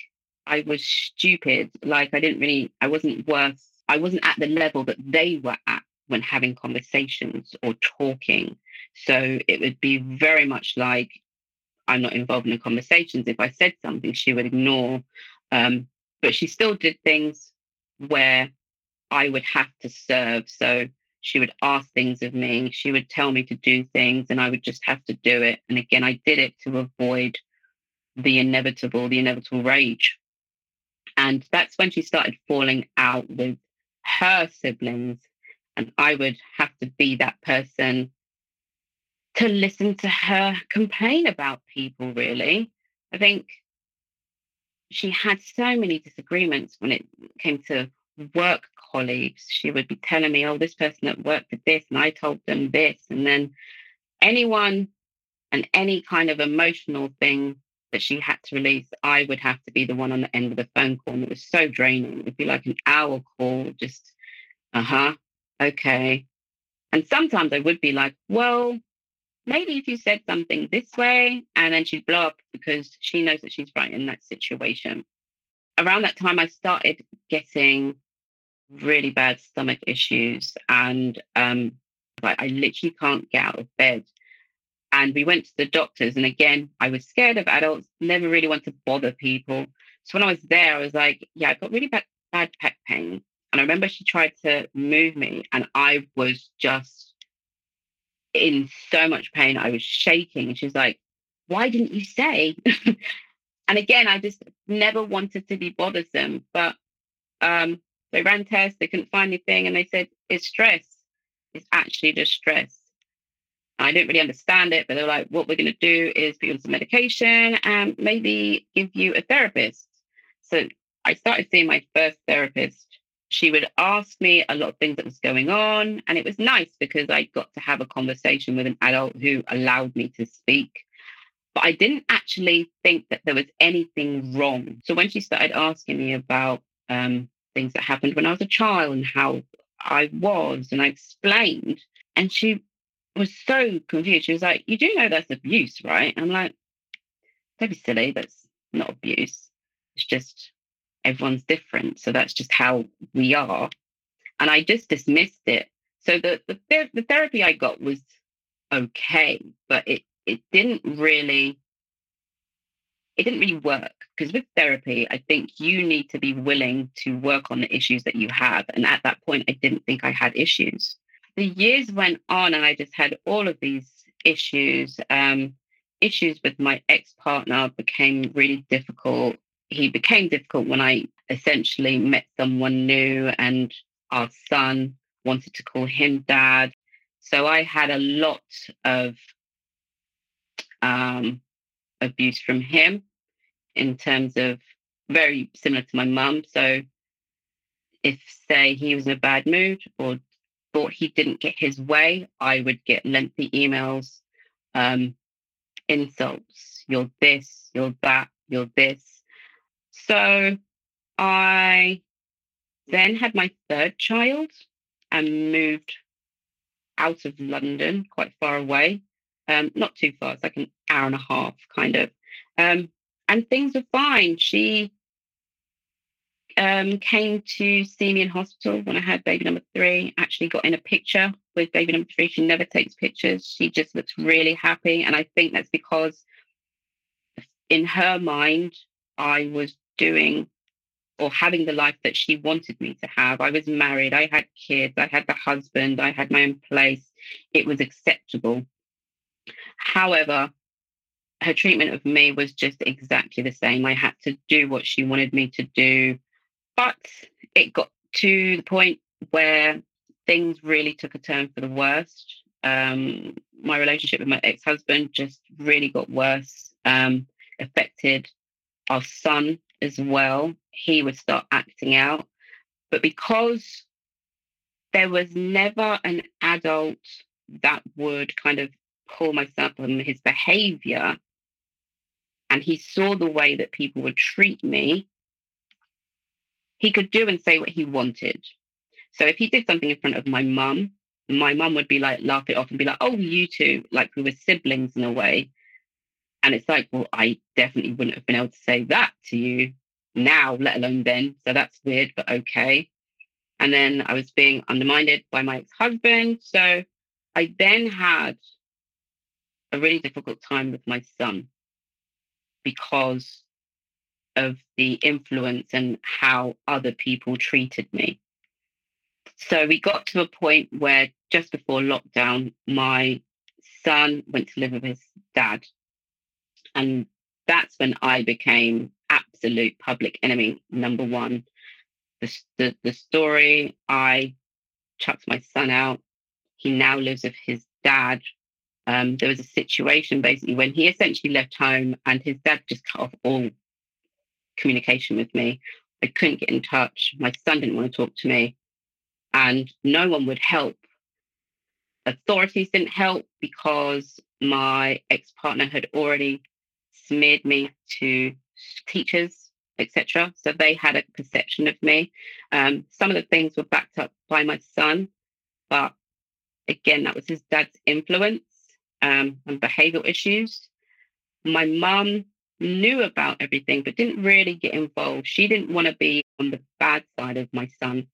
I was stupid, like I didn't really, I wasn't worth, I wasn't at the level that they were at when having conversations or talking. So it would be very much like I'm not involved in the conversations. If I said something, she would ignore. Um, but she still did things where I would have to serve. So she would ask things of me. She would tell me to do things, and I would just have to do it. And again, I did it to avoid the inevitable, the inevitable rage. And that's when she started falling out with her siblings. And I would have to be that person to listen to her complain about people, really. I think she had so many disagreements when it came to work colleagues. She would be telling me, oh, this person at work did this, and I told them this. And then anyone and any kind of emotional thing that she had to release, I would have to be the one on the end of the phone call. And it was so draining. It'd be like an hour call, just, uh huh, okay. And sometimes I would be like, well, maybe if you said something this way, and then she'd blow up because she knows that she's right in that situation. Around that time, I started getting really bad stomach issues, and um, like I literally can't get out of bed. And we went to the doctors, and again, I was scared of adults, never really want to bother people. So when I was there, I was like, yeah, I've got really bad, bad pec pain. And I remember she tried to move me, and I was just in so much pain. I was shaking. And she's like, why didn't you say? [LAUGHS] and again, I just never wanted to be bothersome. But um, they ran tests, they couldn't find anything, and they said, it's stress. It's actually just stress. I didn't really understand it, but they were like, what we're going to do is put you on some medication and maybe give you a therapist. So I started seeing my first therapist. She would ask me a lot of things that was going on. And it was nice because I got to have a conversation with an adult who allowed me to speak. But I didn't actually think that there was anything wrong. So when she started asking me about um, things that happened when I was a child and how I was, and I explained, and she was so confused. She was like, You do know that's abuse, right? I'm like, Don't be silly. That's not abuse. It's just everyone's different. So that's just how we are. And I just dismissed it. So the the, the therapy I got was okay, but it it didn't really it didn't really work because with therapy, I think you need to be willing to work on the issues that you have. And at that point, I didn't think I had issues. The years went on, and I just had all of these issues. Um, issues with my ex partner became really difficult. He became difficult when I essentially met someone new, and our son wanted to call him dad. So I had a lot of um, abuse from him in terms of very similar to my mum. So if say he was in a bad mood or thought he didn't get his way, I would get lengthy emails, um, insults, you're this, you're that, you're this. So I then had my third child and moved out of London, quite far away. Um, not too far, it's like an hour and a half, kind of. Um, and things were fine. She um, came to see me in hospital when I had baby number three. Actually, got in a picture with baby number three. She never takes pictures. She just looks really happy, and I think that's because in her mind, I was doing or having the life that she wanted me to have. I was married, I had kids, I had the husband, I had my own place. It was acceptable. However, her treatment of me was just exactly the same. I had to do what she wanted me to do. But it got to the point where things really took a turn for the worst. Um, my relationship with my ex husband just really got worse, um, affected our son as well. He would start acting out. But because there was never an adult that would kind of pull myself on his behavior, and he saw the way that people would treat me, he could do and say what he wanted. So if he did something in front of my mum, my mum would be like, laugh it off and be like, oh, you two, like we were siblings in a way. And it's like, well, I definitely wouldn't have been able to say that to you now, let alone then. So that's weird, but okay. And then I was being undermined by my ex husband. So I then had a really difficult time with my son because of the influence and how other people treated me. So we got to a point where just before lockdown, my son went to live with his dad. And that's when I became absolute public enemy number one. The, the, the story I chucked my son out. He now lives with his dad um, there was a situation basically when he essentially left home and his dad just cut off all communication with me. I couldn't get in touch. My son didn't want to talk to me, and no one would help. Authorities didn't help because my ex partner had already smeared me to teachers, etc. So they had a perception of me. Um, some of the things were backed up by my son, but again, that was his dad's influence. um, and behavioral issues. My mum knew about everything, but didn't really get involved. She didn't want to be on the bad side of my son.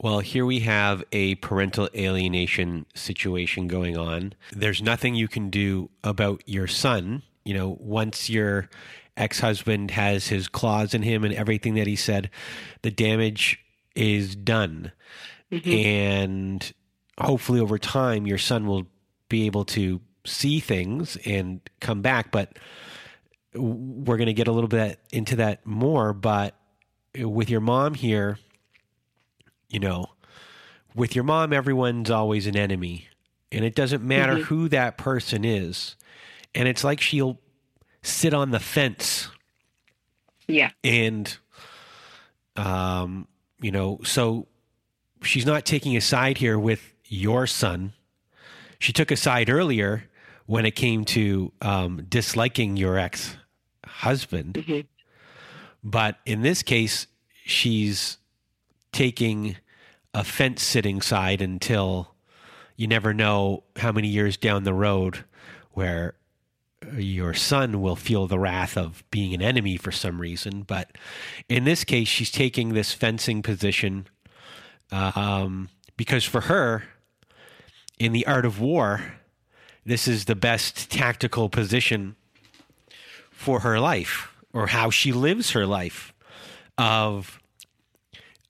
Well, here we have a parental alienation situation going on. There's nothing you can do about your son. You know, once your ex husband has his claws in him and everything that he said, the damage is done. Mm-hmm. And hopefully, over time, your son will be able to see things and come back. But we're going to get a little bit into that more. But with your mom here, you know, with your mom, everyone's always an enemy. And it doesn't matter mm-hmm. who that person is. And it's like she'll sit on the fence. Yeah. And, um, you know, so she's not taking a side here with your son. She took a side earlier when it came to um, disliking your ex husband. Mm-hmm. But in this case, she's taking a fence sitting side until you never know how many years down the road where your son will feel the wrath of being an enemy for some reason. But in this case, she's taking this fencing position um, because for her, in the art of war, this is the best tactical position for her life or how she lives her life of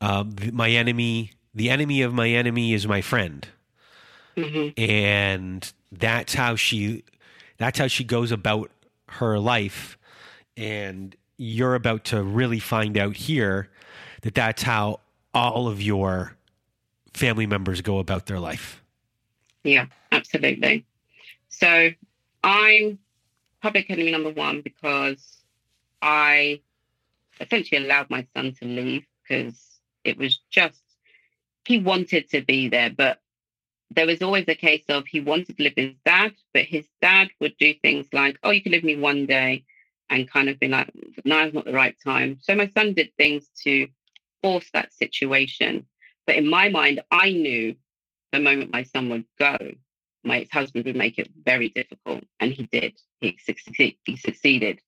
uh, my enemy the enemy of my enemy is my friend mm-hmm. and that's how she that's how she goes about her life. And you're about to really find out here that that's how all of your family members go about their life. Yeah absolutely. So i'm public enemy number one because I essentially allowed my son to leave because it was just he wanted to be there, but there was always a case of he wanted to live with his dad, but his dad would do things like, "Oh, you can live with me one day," and kind of be like, "Now's not the right time." So my son did things to force that situation. But in my mind, I knew the moment my son would go, my ex-husband would make it very difficult, and he did. He, succeed, he succeeded.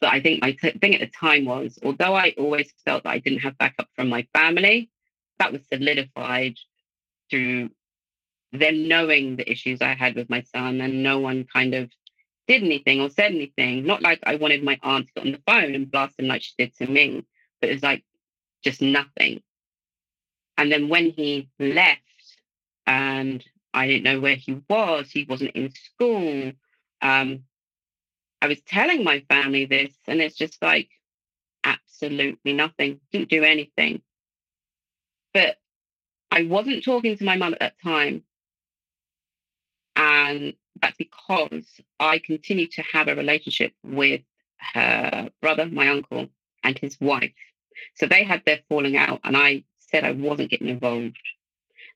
But I think my t- thing at the time was, although I always felt that I didn't have backup from my family, that was solidified through them knowing the issues I had with my son, and no one kind of did anything or said anything. Not like I wanted my aunt to get on the phone and blast him like she did to me, but it was like just nothing. And then when he left, and I didn't know where he was. He wasn't in school. Um, I was telling my family this, and it's just like absolutely nothing. Didn't do anything. But I wasn't talking to my mum at that time. And that's because I continued to have a relationship with her brother, my uncle, and his wife. So they had their falling out, and I said I wasn't getting involved.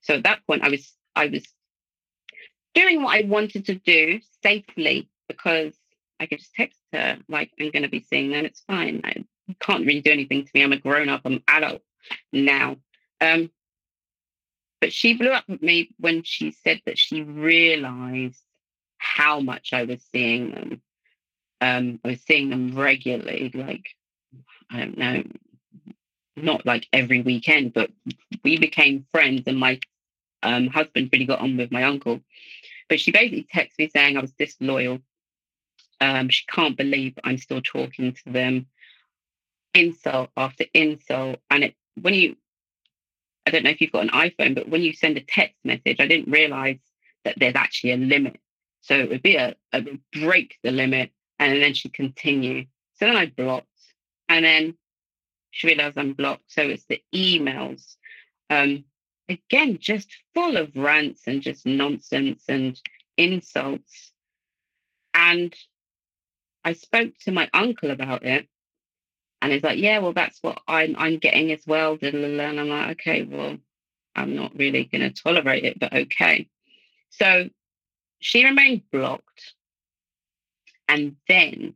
So at that point, I was I was doing what I wanted to do safely because I could just text her, like, I'm going to be seeing them. It's fine. I can't really do anything to me. I'm a grown up, I'm adult now. Um, but she blew up at me when she said that she realized how much I was seeing them. Um, I was seeing them regularly, like, I don't know, not like every weekend, but we became friends and my um, husband really got on with my uncle. But she basically texted me saying I was disloyal. Um, she can't believe I'm still talking to them. Insult after insult. And it when you I don't know if you've got an iPhone, but when you send a text message, I didn't realize that there's actually a limit. So it would be a, a break the limit and then she'd continue. So then I blocked. And then she realized I'm blocked. So it's the emails. Um, again, just full of rants and just nonsense and insults. And I spoke to my uncle about it. And he's like, yeah, well, that's what I'm I'm getting as well. And I'm like, okay, well, I'm not really going to tolerate it, but okay. So she remained blocked. And then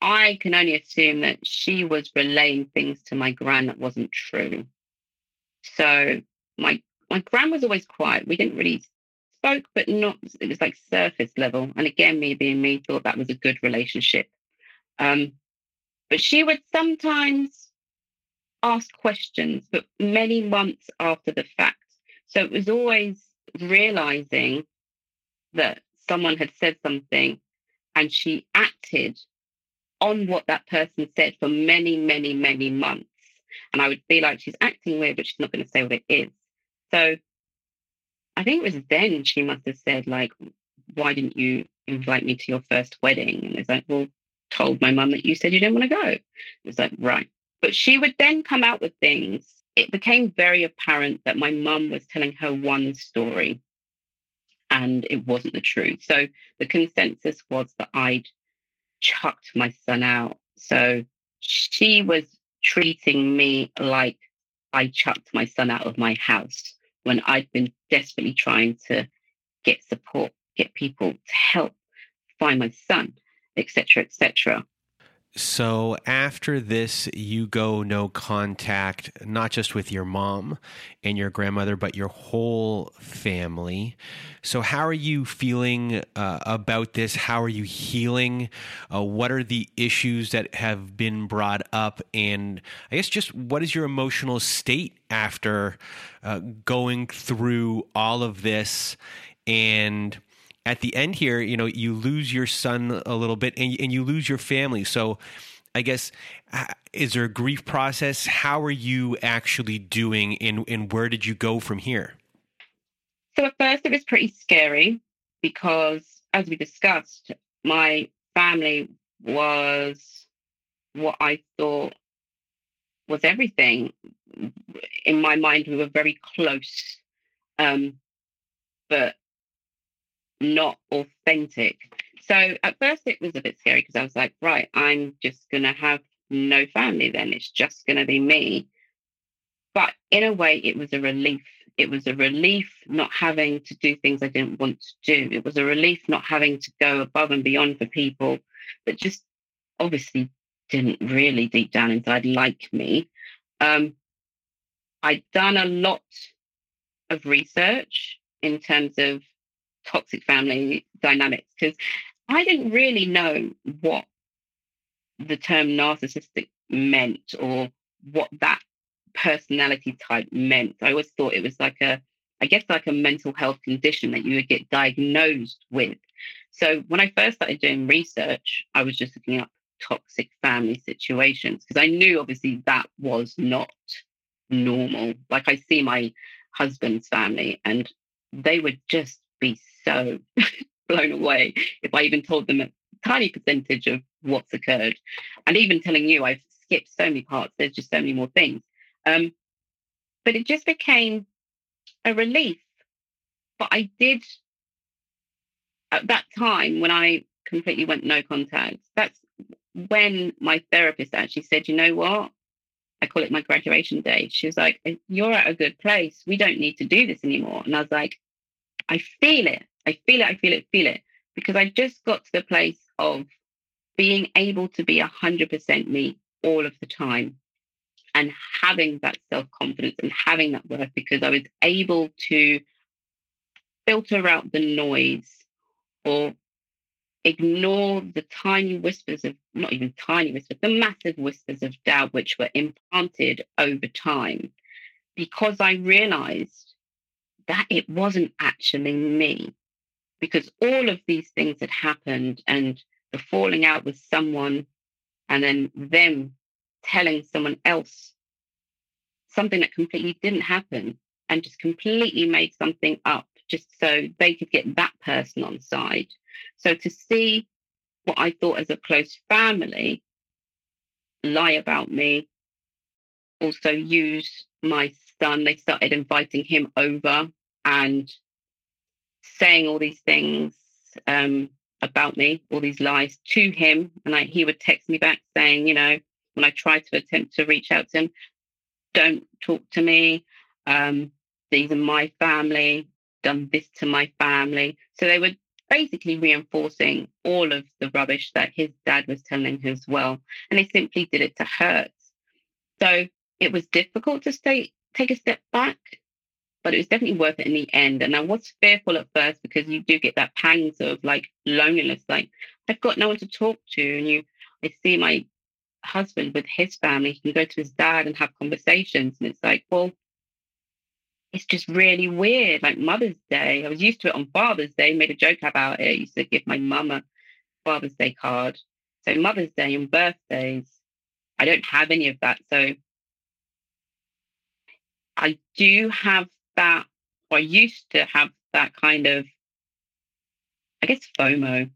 I can only assume that she was relaying things to my gran that wasn't true. So my my gran was always quiet. We didn't really spoke, but not, it was like surface level. And again, me being me thought that was a good relationship. Um, but she would sometimes ask questions, but many months after the fact. So it was always realizing that someone had said something and she acted on what that person said for many, many, many months. And I would be like, she's acting weird, but she's not going to say what it is. So I think it was then she must have said, like, why didn't you invite me to your first wedding? And it's like, well, told my mum that you said you didn't want to go. It was like, right. But she would then come out with things. It became very apparent that my mum was telling her one story and it wasn't the truth. So the consensus was that I'd chucked my son out. So she was treating me like I chucked my son out of my house when I'd been desperately trying to get support, get people to help find my son, etc., etc. So after this, you go no contact, not just with your mom and your grandmother, but your whole family. So, how are you feeling uh, about this? How are you healing? Uh, what are the issues that have been brought up? And I guess just what is your emotional state after uh, going through all of this? And at the end here, you know, you lose your son a little bit and, and you lose your family. So I guess, is there a grief process? How are you actually doing and, and where did you go from here? So at first it was pretty scary because as we discussed, my family was what I thought was everything. In my mind, we were very close. Um, but not authentic. So at first it was a bit scary because I was like, right, I'm just going to have no family then. It's just going to be me. But in a way, it was a relief. It was a relief not having to do things I didn't want to do. It was a relief not having to go above and beyond for people that just obviously didn't really deep down inside like me. Um, I'd done a lot of research in terms of toxic family dynamics because I didn't really know what the term narcissistic meant or what that personality type meant. I always thought it was like a, I guess, like a mental health condition that you would get diagnosed with. So when I first started doing research, I was just looking up toxic family situations because I knew obviously that was not normal. Like I see my husband's family and they were just be so [LAUGHS] blown away if I even told them a tiny percentage of what's occurred. And even telling you, I've skipped so many parts, there's just so many more things. Um, but it just became a relief. But I did, at that time when I completely went no contact, that's when my therapist actually said, you know what? I call it my graduation day. She was like, You're at a good place. We don't need to do this anymore. And I was like, I feel it. I feel it. I feel it. Feel it. Because I just got to the place of being able to be 100% me all of the time and having that self confidence and having that worth because I was able to filter out the noise or ignore the tiny whispers of not even tiny whispers, the massive whispers of doubt which were implanted over time because I realized that it wasn't actually me because all of these things had happened and the falling out with someone and then them telling someone else something that completely didn't happen and just completely made something up just so they could get that person on side. So to see what I thought as a close family lie about me, also use my son, they started inviting him over and saying all these things um, about me, all these lies to him. And I, he would text me back saying, you know, when I tried to attempt to reach out to him, don't talk to me. Um, these are my family, done this to my family. So they were basically reinforcing all of the rubbish that his dad was telling him as well. And they simply did it to hurt. So it was difficult to stay, take a step back but it was definitely worth it in the end. And I was fearful at first because you do get that pangs of like loneliness, like I've got no one to talk to. And you, I see my husband with his family, he can go to his dad and have conversations. And it's like, well, it's just really weird. Like Mother's Day, I was used to it on Father's Day, made a joke about it. I used to give my mum a Father's Day card. So Mother's Day and birthdays, I don't have any of that. So I do have that, or I used to have that kind of, I guess, FOMO,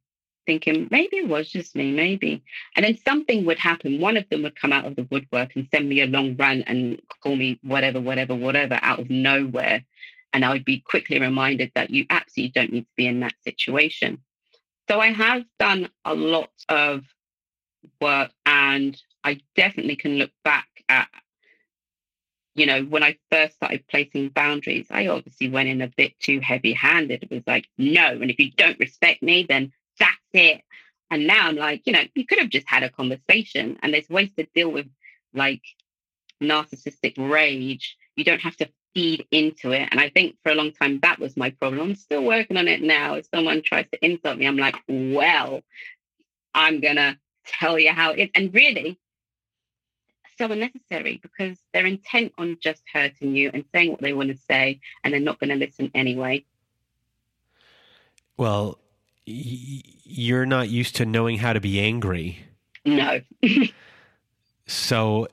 thinking maybe it was just me, maybe. And then something would happen. One of them would come out of the woodwork and send me a long run and call me whatever, whatever, whatever out of nowhere. And I would be quickly reminded that you absolutely don't need to be in that situation. So I have done a lot of work and I definitely can look back at you know, when I first started placing boundaries, I obviously went in a bit too heavy handed. It was like, no. And if you don't respect me, then that's it. And now I'm like, you know, you could have just had a conversation and there's ways to deal with like narcissistic rage. You don't have to feed into it. And I think for a long time that was my problem. I'm still working on it now. If someone tries to insult me, I'm like, well, I'm gonna tell you how it is. And really, so unnecessary because they're intent on just hurting you and saying what they want to say, and they're not going to listen anyway. Well, y- you're not used to knowing how to be angry. No. [LAUGHS] so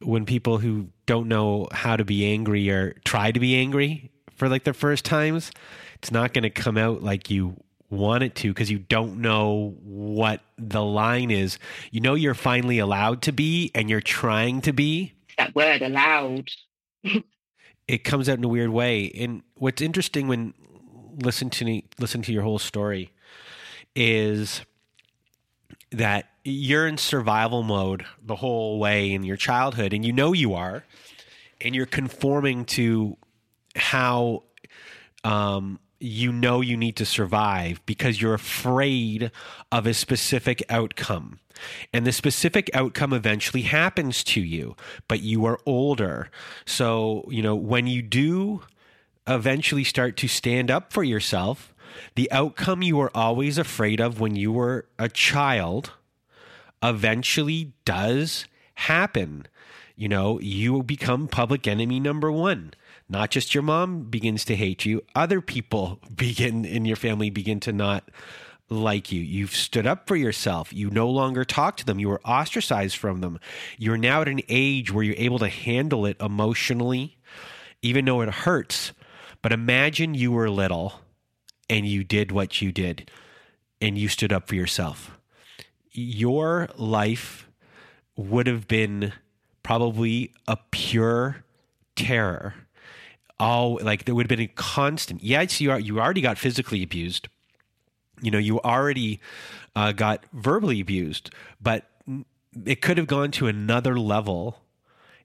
when people who don't know how to be angry or try to be angry for like their first times, it's not going to come out like you want it to because you don't know what the line is. You know you're finally allowed to be and you're trying to be. That word allowed. [LAUGHS] it comes out in a weird way. And what's interesting when listen to me, listen to your whole story is that you're in survival mode the whole way in your childhood and you know you are and you're conforming to how um, you know you need to survive because you're afraid of a specific outcome. And the specific outcome eventually happens to you, but you are older. So, you know, when you do eventually start to stand up for yourself, the outcome you were always afraid of when you were a child eventually does happen. You know, you become public enemy number one not just your mom begins to hate you, other people [LAUGHS] begin in your family begin to not like you. You've stood up for yourself. You no longer talk to them. You were ostracized from them. You're now at an age where you're able to handle it emotionally, even though it hurts. But imagine you were little and you did what you did and you stood up for yourself. Your life would have been probably a pure terror all like there would have been a constant. Yes, you are, you already got physically abused. You know, you already uh, got verbally abused, but it could have gone to another level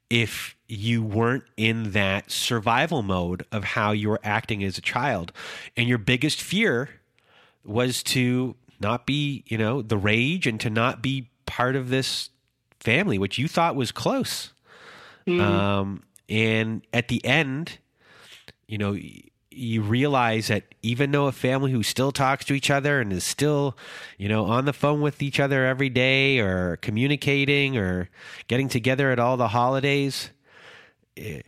if you weren't in that survival mode of how you were acting as a child. And your biggest fear was to not be, you know, the rage and to not be part of this family, which you thought was close. Mm. Um, and at the end, you know, you realize that even though a family who still talks to each other and is still, you know, on the phone with each other every day or communicating or getting together at all the holidays, it,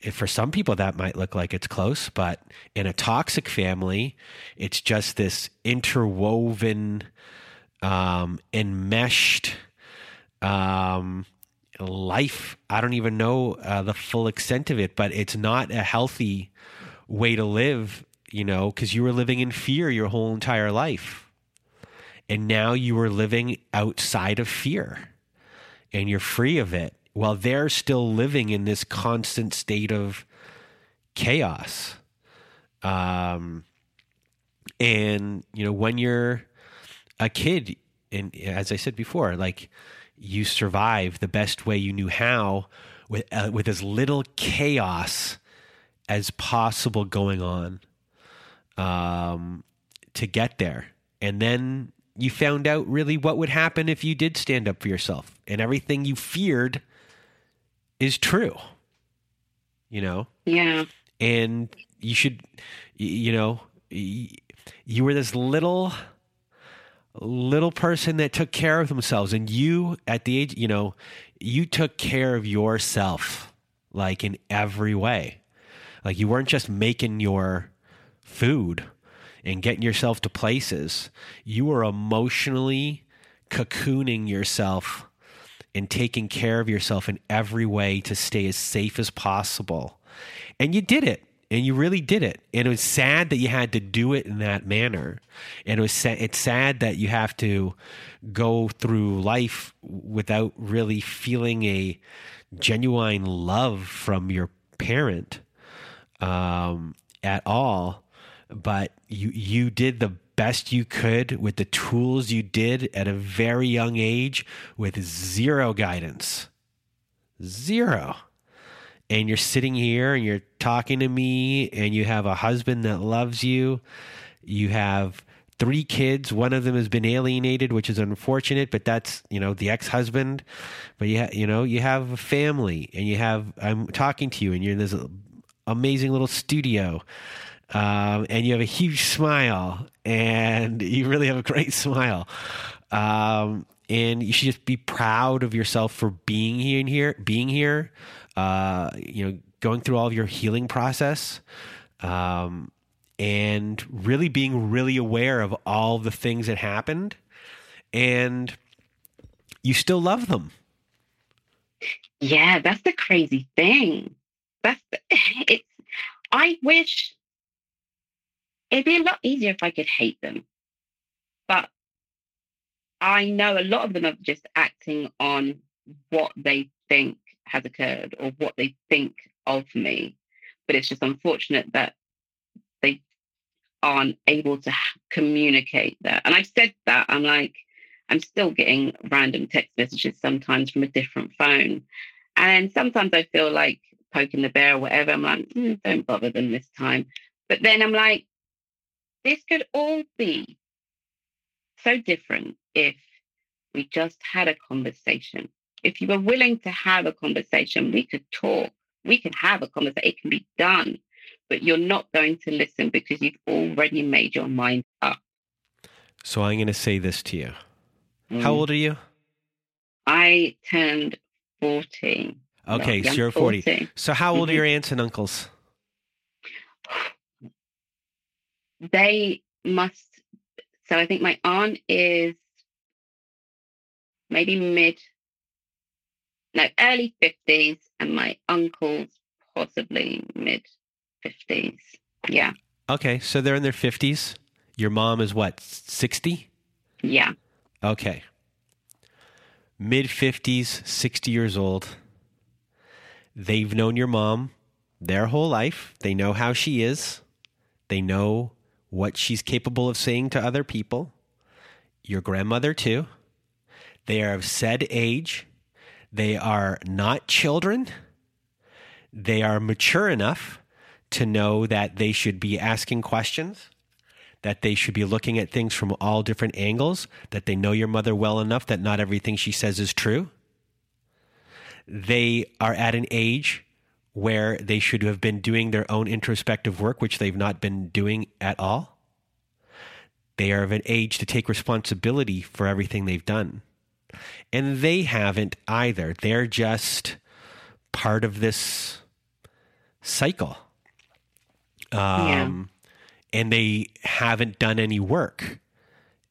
it, for some people that might look like it's close, but in a toxic family, it's just this interwoven, um, enmeshed, um, life. I don't even know uh, the full extent of it, but it's not a healthy way to live, you know, because you were living in fear your whole entire life. And now you are living outside of fear and you're free of it while they're still living in this constant state of chaos. Um, and, you know, when you're a kid, and as I said before, like, you survive the best way you knew how with uh, with as little chaos as possible going on um, to get there. And then you found out really what would happen if you did stand up for yourself. And everything you feared is true you know? Yeah. And you should, you know, you were this little little person that took care of themselves and you at the age you know you took care of yourself like in every way. Like you weren't just making your food and getting yourself to places. You were emotionally cocooning yourself and taking care of yourself in every way to stay as safe as possible. And you did it and you really did it. And it was sad that you had to do it in that manner. And it was sa- it's sad that you have to go through life without really feeling a genuine love from your parent um, at all. But you you did the best you could with the tools you did at a very young age with zero guidance. Zero and you're sitting here and you're talking to me and you have a husband that loves you. You have three kids. One of them has been alienated which is unfortunate but that's you know the ex-husband. But you ha- you know you have a family and you have i'm talking to you and you're in this amazing little studio um, and you have a huge smile and [LAUGHS] you really have a great smile. Um, and you should just be proud of yourself for being here and here being here uh, you know, going through all of your healing process, um, and really being really aware of all the things that happened, and you still love them. Yeah, that's the crazy thing. That's [LAUGHS] it's. I wish it'd be a lot easier if I could hate them, but I know a lot of them are just acting on what they think has occurred or what they think of me. But it's just unfortunate that they aren't able to communicate that. And I've said that. I'm like, I'm still getting random text messages sometimes from a different phone. And sometimes I feel like poking the bear or whatever. I'm like, mm, don't bother them this time. But then I'm like, this could all be so different if we just had a conversation if you were willing to have a conversation, we could talk. We can have a conversation. It can be done, but you're not going to listen because you've already made your mind up. So I'm going to say this to you. Mm. How old are you? I turned 14. Okay, so you're 40. 40. So how old mm-hmm. are your aunts and uncles? [SIGHS] They must. So I think my aunt is maybe mid no, early 50s, and my uncle's possibly mid 50s. Yeah. Okay, so they're in their 50s. Your mom is what, 60? Yeah. Okay. Mid 50s, 60 years old. They've known your mom their whole life. They know how she is. They know what she's capable of saying to other people. Your grandmother, too. They are of said age. They are not children. They are mature enough to know that they should be asking questions, that they should be looking at things from all different angles, that they know your mother well enough that not everything she says is true. They are at an age where they should have been doing their own introspective work, which they've not been doing at all. They are of an age to take responsibility for everything they've done. And they haven't either. They're just part of this cycle. Um, yeah. And they haven't done any work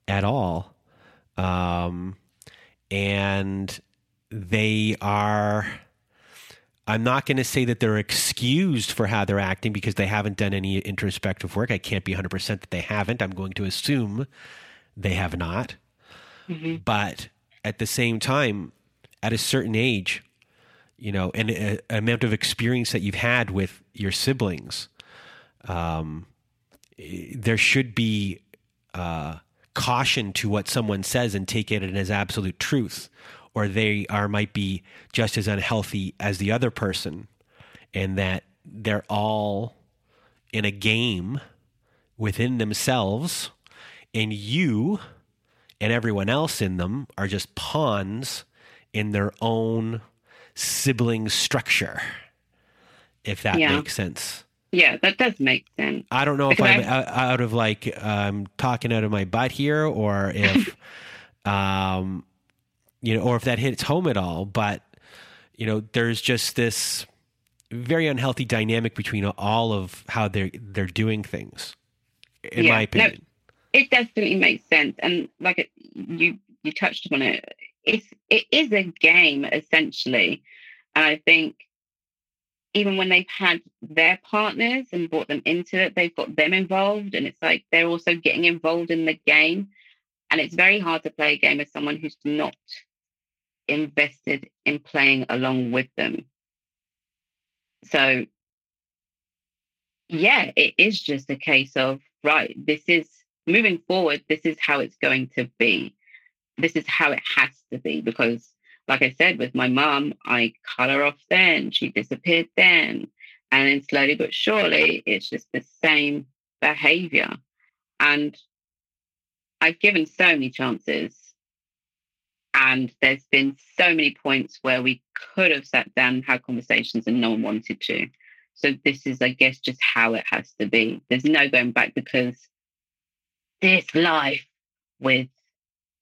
at all. Um, and they are. I'm not going to say that they're excused for how they're acting because they haven't done any introspective work. I can't be 100% that they haven't. I'm going to assume they have not. Mm-hmm. But at the same time, at a certain age, you know, and a, a amount of experience that you've had with your siblings, um, there should be uh, caution to what someone says and take it as absolute truth, or they are might be just as unhealthy as the other person, and that they're all in a game within themselves, and you and everyone else in them are just pawns in their own sibling structure, if that yeah. makes sense. Yeah, that does make sense. I don't know because if I'm I, out of like um, talking out of my butt here, or [LAUGHS] if, um, you know, or if that hits home at all. But you know, there's just this very unhealthy dynamic between all of how they're they're doing things. In yeah, my opinion, it definitely makes sense. And like it, you you touched upon it, it's it is a game essentially, and I think even when they've had their partners and brought them into it, they've got them involved. And it's like they're also getting involved in the game. And it's very hard to play a game with someone who's not invested in playing along with them. So, yeah, it is just a case of, right, this is moving forward, this is how it's going to be. This is how it has to be because like I said, with my mom, I cut her off then, she disappeared then. And then slowly but surely, it's just the same behavior. And I've given so many chances. And there's been so many points where we could have sat down and had conversations and no one wanted to. So this is, I guess, just how it has to be. There's no going back because this life with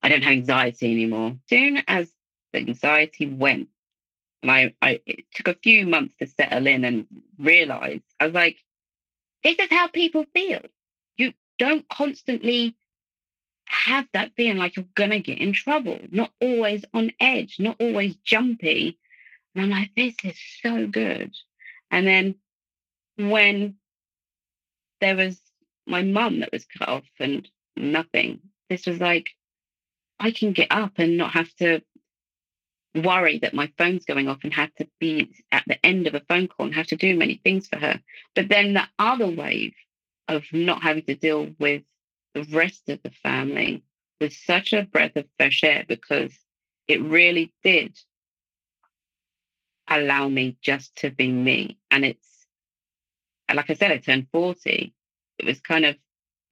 I don't have anxiety anymore. Soon as the anxiety went. And I, I it took a few months to settle in and realize I was like, this is how people feel. You don't constantly have that feeling like you're gonna get in trouble, not always on edge, not always jumpy. And I'm like, this is so good. And then when there was my mum that was cut off and nothing, this was like, I can get up and not have to worry that my phone's going off and have to be at the end of a phone call and have to do many things for her. But then the other wave of not having to deal with the rest of the family was such a breath of fresh air because it really did allow me just to be me. And it's, like I said, I turned 40. It was kind of,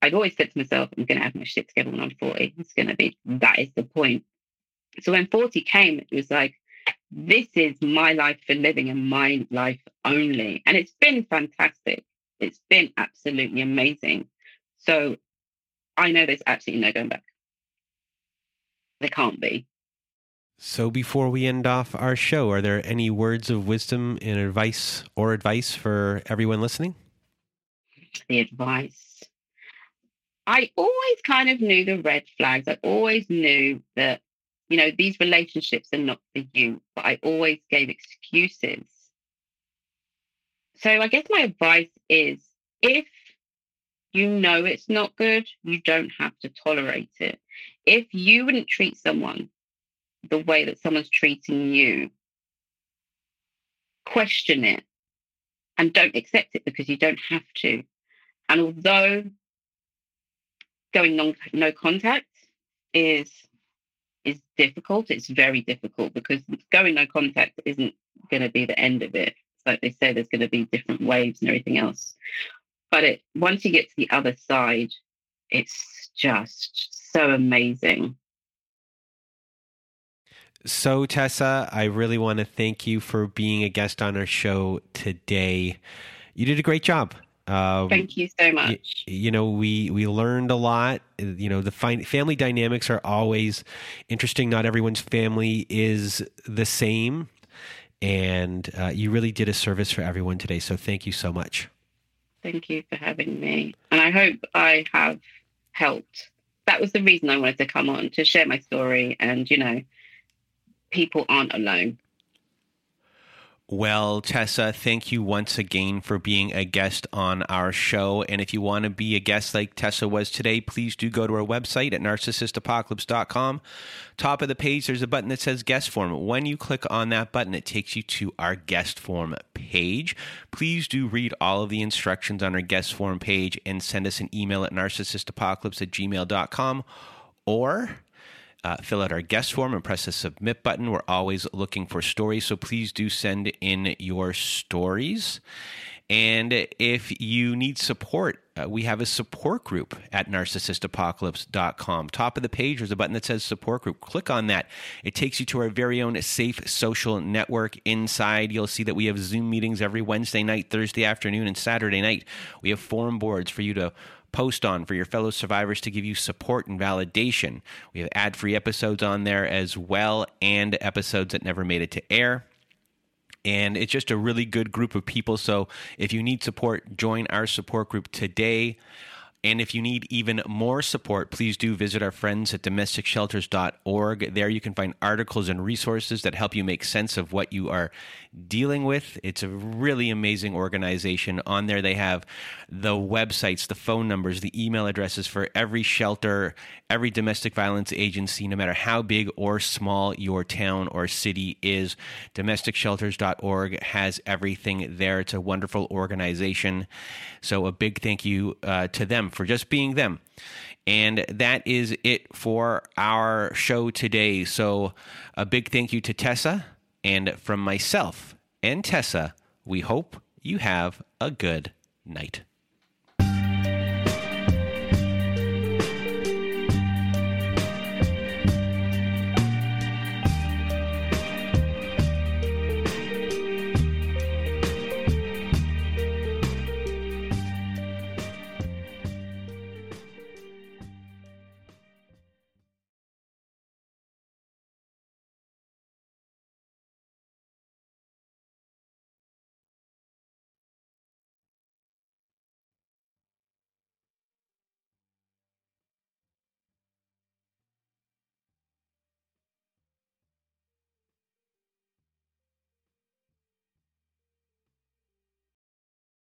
I'd always said to myself, I'm going to have my shit together when I'm 40. It's going to be, mm. that is the point. So when 40 came, it was like, this is my life for living and my life only. And it's been fantastic. It's been absolutely amazing. So I know there's absolutely no going back. There can't be. So before we end off our show, are there any words of wisdom and advice or advice for everyone listening? The advice. I always kind of knew the red flags. I always knew that you know, these relationships are not for you, but I always gave excuses. So I guess my advice is if you know it's not good, you don't have to tolerate it. If you wouldn't treat someone the way that someone's treating you, question it and don't accept it because you don't have to. And although going non no contact is is difficult. It's very difficult because going no contact isn't going to be the end of it. Like they say, there's going to be different waves and everything else. But it once you get to the other side, it's just so amazing. So, Tessa, I really want to thank you for being a guest on our show today. You did a great job. Um, Thank you so much. You, you, know, we we learned a lot. You know, the fi- family dynamics are always interesting. Not everyone's family is the same, and uh, you really did a service for everyone today. So thank you so much. Thank you for having me, and I hope I have helped. That was the reason I wanted to come on to share my story, and you know, people aren't alone. Well, Tessa, thank you once again for being a guest on our show. And if you want to be a guest like Tessa was today, please do go to our website at narcissistapocalypse.com. Top of the page, there's a button that says guest form. When you click on that button, it takes you to our guest form page. Please do read all of the instructions on our guest form page and send us an email at narcissistapocalypse at gmail.com or uh, fill out our guest form and press the submit button. We're always looking for stories, so please do send in your stories. And if you need support uh, we have a support group at narcissistapocalypse.com. Top of the page, there's a button that says support group. Click on that. It takes you to our very own safe social network. Inside, you'll see that we have Zoom meetings every Wednesday night, Thursday afternoon, and Saturday night. We have forum boards for you to post on for your fellow survivors to give you support and validation. We have ad free episodes on there as well, and episodes that never made it to air and it's just a really good group of people. So if you need support, join our support group today. And if you need even more support, please do visit our friends at domesticshelters.org. There you can find articles and resources that help you make sense of what you are dealing with. It's a really amazing organization. On there, they have the websites, the phone numbers, the email addresses for every shelter, every domestic violence agency, no matter how big or small your town or city is. Domesticshelters.org has everything there. It's a wonderful organization. So, a big thank you uh, to them for just being them. And that is it for our show today. So, a big thank you to Tessa. And from myself and Tessa, we hope you have a good night.